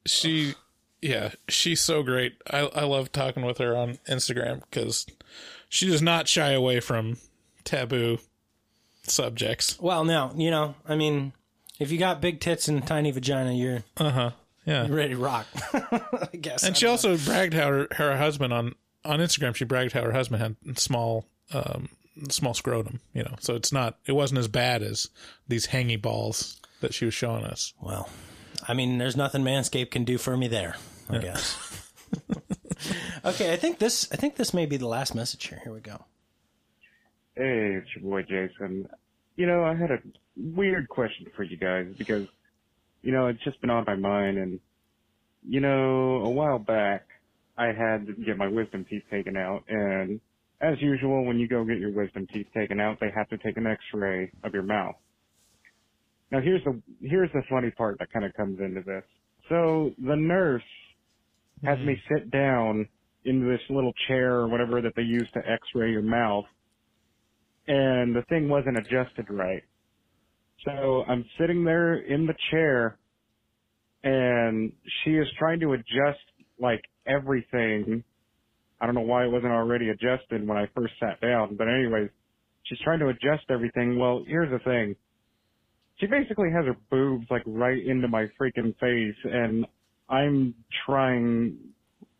she, yeah, she's so great. I I love talking with her on Instagram because she does not shy away from taboo subjects. Well, no, you know, I mean, if you got big tits and tiny vagina, you're uh huh, yeah, you're ready to rock. I guess. And I she don't also bragged how her, her husband on on Instagram. She bragged how her husband had small um small scrotum. You know, so it's not it wasn't as bad as these hangy balls that she was showing us. Well, I mean, there's nothing Manscaped can do for me there. I guess. okay, I think this. I think this may be the last message here. Here we go. Hey, it's your boy Jason. You know, I had a weird question for you guys because, you know, it's just been on my mind and, you know, a while back I had to get my wisdom teeth taken out and as usual when you go get your wisdom teeth taken out, they have to take an x-ray of your mouth. Now here's the, here's the funny part that kind of comes into this. So the nurse has me mm-hmm. sit down in this little chair or whatever that they use to x-ray your mouth. And the thing wasn't adjusted right. So I'm sitting there in the chair and she is trying to adjust like everything. I don't know why it wasn't already adjusted when I first sat down, but anyways, she's trying to adjust everything. Well, here's the thing. She basically has her boobs like right into my freaking face and I'm trying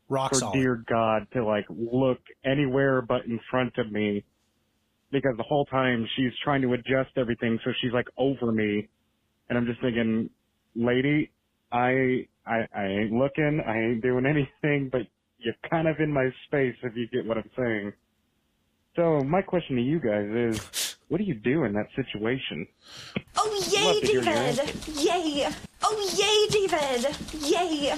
Rock for solid. dear God to like look anywhere but in front of me because the whole time she's trying to adjust everything so she's like over me and I'm just thinking, lady, I I I ain't looking, I ain't doing anything, but you're kind of in my space if you get what I'm saying. So my question to you guys is, what do you do in that situation? Oh, Love yay, to hear your David! Yay! Oh, yay, David! Yay!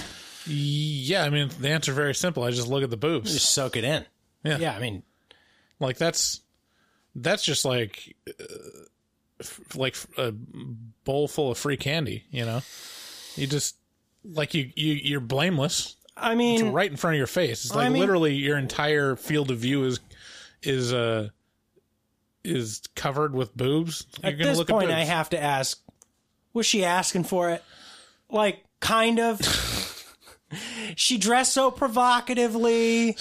Yeah, I mean the answer very simple. I just look at the boobs. Just soak it in. Yeah, Yeah, I mean, like that's that's just like uh, f- like a bowl full of free candy. You know, you just like you you you're blameless. I mean, it's right in front of your face. It's I like mean- literally your entire field of view is is uh is covered with boobs. You're at gonna this look point, at I have to ask: Was she asking for it? Like, kind of. she dressed so provocatively,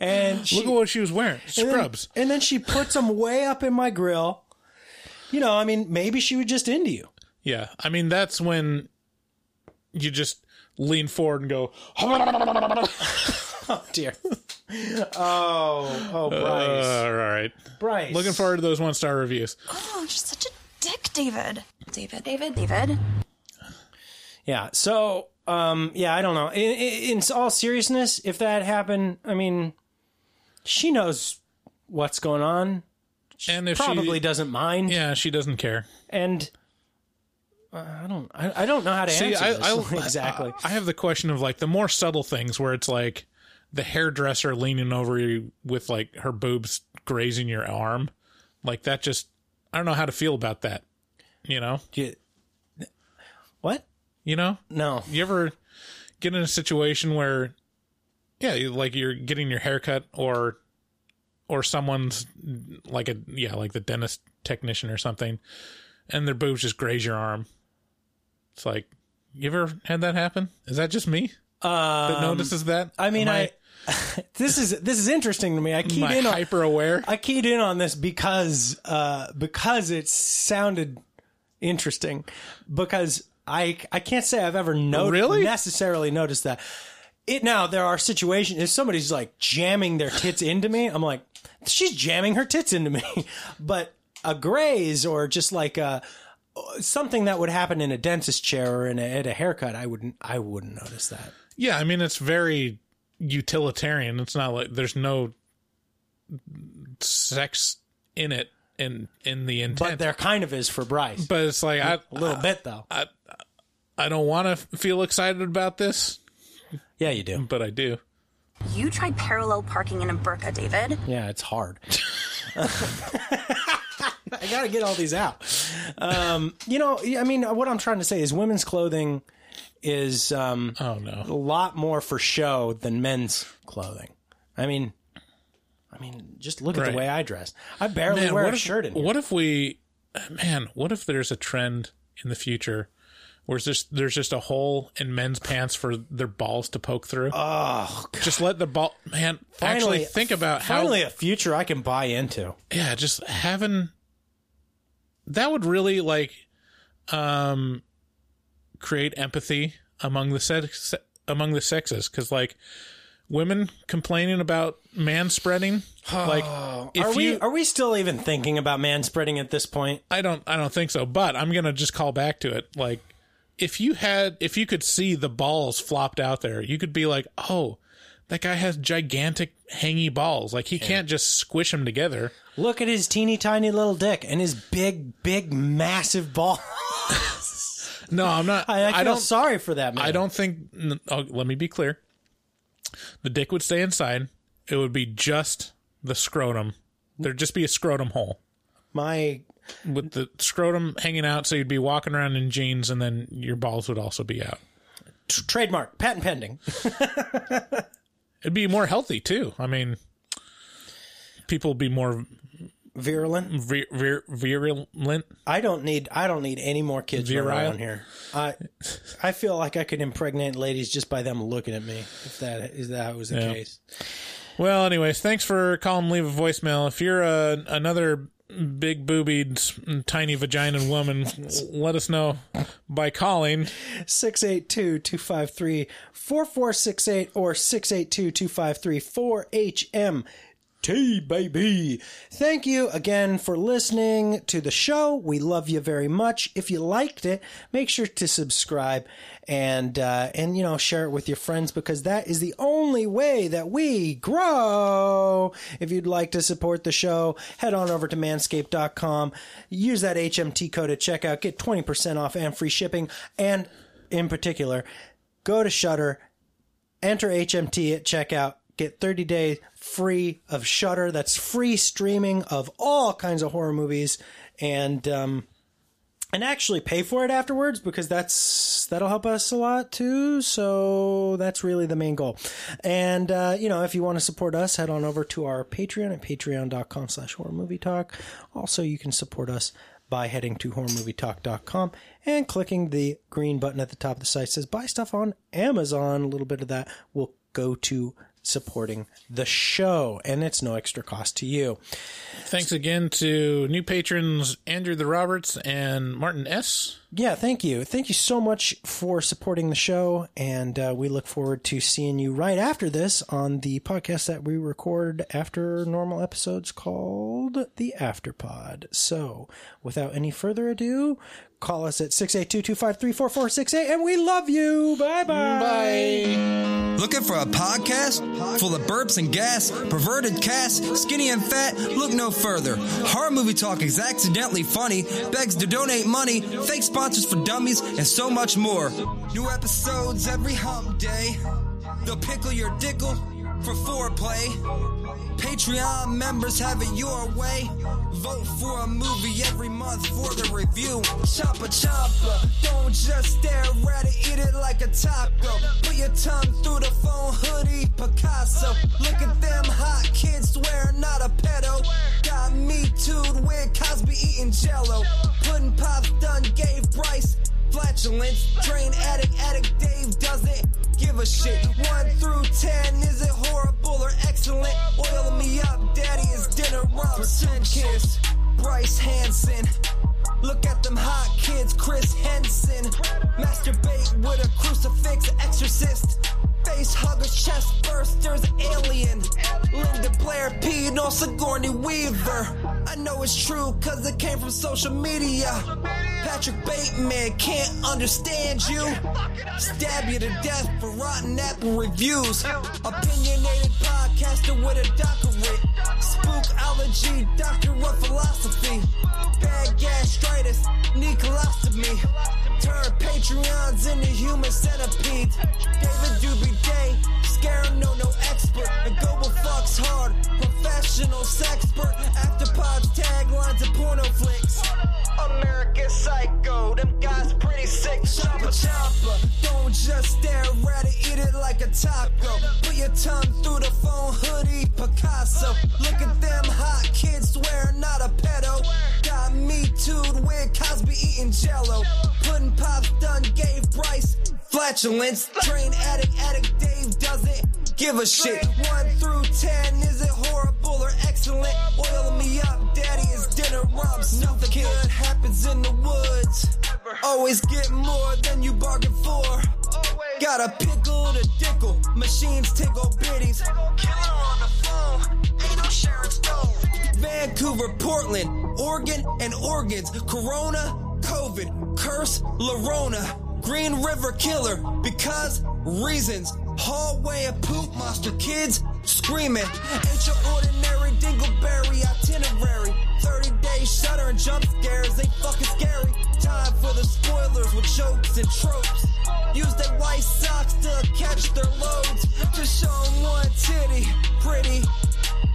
and she, Look at what she was wearing. and then- Scrubs. and then she puts them way up in my grill. You know, I mean, maybe she was just into you. Yeah, I mean that's when you just lean forward and go. Oh dear. Oh, oh, Bryce. Uh, all right. Bryce. Looking forward to those one star reviews. Oh, you're such a dick, David. David, David, David. Yeah. So, um, yeah, I don't know. In, in, in all seriousness, if that happened, I mean, she knows what's going on. She And if probably she, doesn't mind. Yeah, she doesn't care. And uh, I don't, I, I don't know how to See, answer I, this I exactly. I have the question of like the more subtle things where it's like the hairdresser leaning over you with like her boobs grazing your arm, like that. Just I don't know how to feel about that. You know? what? You know? No. You ever get in a situation where, yeah, like you're getting your haircut or or someone's like a yeah like the dentist technician or something, and their boobs just graze your arm. It's like you ever had that happen? Is that just me that Um, notices that? I mean, Am I, this is this is interesting to me. I keyed in on hyper aware. I keyed in on this because uh, because it sounded interesting. Because I I can't say I've ever no- Really? necessarily noticed that. It now there are situations if somebody's like jamming their tits into me, I'm like she's jamming her tits into me. But a graze or just like a something that would happen in a dentist chair or in a, at a haircut, I wouldn't I wouldn't notice that. Yeah, I mean it's very utilitarian. It's not like there's no sex in it in in the intent. But there kind of is for Bryce. But it's like I, a little bit though. I I don't want to feel excited about this. Yeah, you do. But I do. You tried parallel parking in a burqa, David. Yeah, it's hard. I got to get all these out. Um, you know, I mean, what I'm trying to say is women's clothing is um, oh no a lot more for show than men's clothing. I mean, I mean, just look at the way I dress. I barely Man, wear what a if, shirt in here. What if we, man? What if there's a trend in the future where there's just there's just a hole in men's pants for their balls to poke through? Oh, just let the ball, man. Finally- actually, think about how Finally, a future I can buy into. yeah, just having that would really like um create empathy among the sex among the sexes because like women complaining about man spreading like if are we you are we still even thinking about man spreading at this point? I don't I don't think so but I'm gonna just call back to it like if you had if you could see the balls flopped out there you could be like oh that guy has gigantic hangy balls like he can't just squish them together Look at his teeny tiny little dick and his big, big, massive balls. No, I'm not. I, I feel don't. sorry for that man. I don't think. Oh, let me be clear. The dick would stay inside. It would be just the scrotum. There'd just be a scrotum hole. My with the scrotum hanging out, so you'd be walking around in jeans, and then your balls would also be out. t- trademark, patent pending. It'd be more healthy too. I mean, people would be more virulent. Vir, vir, virulent. I don't need I don't need any more kids Virile? around here. I I feel like I could impregnate ladies just by them looking at me. If that is that was the Yeah. case. Well, anyways, thanks for calling. Leave a voicemail. If you're a, another big boobied, tiny vagina woman, let us know by calling 682-253-4468 or 682-253-4HM. T baby. Thank you again for listening to the show. We love you very much. If you liked it, make sure to subscribe and uh, and you know share it with your friends because that is the only way that we grow. If you'd like to support the show, head on over to manscaped.com. Use that HMT code at checkout. Get 20% off and free shipping. And in particular, go to Shudder, enter HMT at checkout, get 30 days free of Shudder. That's free streaming of all kinds of horror movies, and um, and actually pay for it afterwards because that's that'll help us a lot too. So that's really the main goal. And uh, you know, if you want to support us, head on over to our Patreon at patreon.com slash horror movie talk. Also, you can support us by heading to horrormovietalk.com and clicking the green button at the top of the site says buy stuff on Amazon. A little bit of that will go to supporting the show and it's no extra cost to you. Thanks again to new patrons Andrew the Roberts and Martin S. Yeah, thank you. Thank you so much for supporting the show. And uh, we look forward to seeing you right after this on the podcast that we record after normal episodes called The Afterpod. So, without any further ado, call us at 682 253 4468 and we love you. Bye bye. Bye. Looking for a podcast full of burps and gas, perverted cast, skinny and fat? Look no further. Horror Movie Talk is accidentally funny, begs to donate money, fake sponsors for dummies, and so much more. New episodes every hump day. They'll pickle your dickle for foreplay. Patreon members have it your way. Vote for a movie every month for the review. Choppa choppa, don't just stare at it, eat it like a taco. Put your tongue through the phone hoodie, Picasso. Look at them hot kids swear not a pedo. Got me tooed with Cosby eating jello. Pudding pops done gave Bryce flatulence. Train addict, addict Dave doesn't give a shit. One through ten, is it horrible or excellent? Oil me up, daddy, is dinner. Pretend kiss, Bryce Hanson. Look at them hot kids, Chris Hansen. Masturbate with a crucifix, exorcist. Face hugger, chest bursters, alien. Linda Blair peed on Sigourney Weaver. I know it's true, cause it came from social media. Patrick Bateman can't understand you. Stab you to death for rotten apple reviews. Opinionated podcaster with a doctorate. Spook allergy, doctor of philosophy. Bad gastritis, need colostomy. Turn Patreons into human centipedes. David Doobie Day, scare no, no expert. And Goble fucks hard, professional sexpert. Afterpods, taglines, and porno flicks. American Psycho, them guys pretty sick. Choppa choppa, don't just stare at it, eat it like a taco. Put your tongue through the phone hoodie, Picasso. Look at them hot kids swear not a pedo. Got me tooed with Cosby eating jello. Pudding pops done gave Bryce flatulence. Train addict, addict Dave doesn't give a shit. One through ten, is it horrible or excellent? Oil me up, daddy, is dinner rubs. Nothing good happens in the woods. Always get more than you bargain for. Got a pickle to dickle, machines tickle biddies. Killer on the phone, ain't no Stone. Vancouver, Portland, Oregon, and organs. Corona, COVID, curse, Llorona. Green River Killer, because reasons. Hallway of poop monster kids screaming. Ain't your ordinary dingleberry itinerary. 30 days shudder and jump scares ain't fucking scary. Time for the spoilers with jokes and tropes. Use their white socks to catch their loads. Just show 'em one titty, pretty.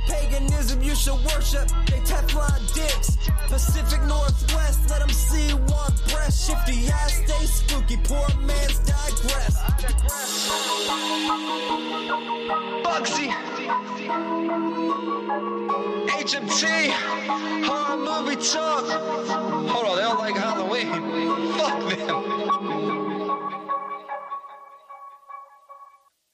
Paganism, you should worship. They Teflon dicks. Pacific Northwest, let them see one breath. Shifty eyes stay spooky, poor man's digress. Bugsy. HMT. Horror movie talk. Hold on, they don't like Halloween. Fuck them.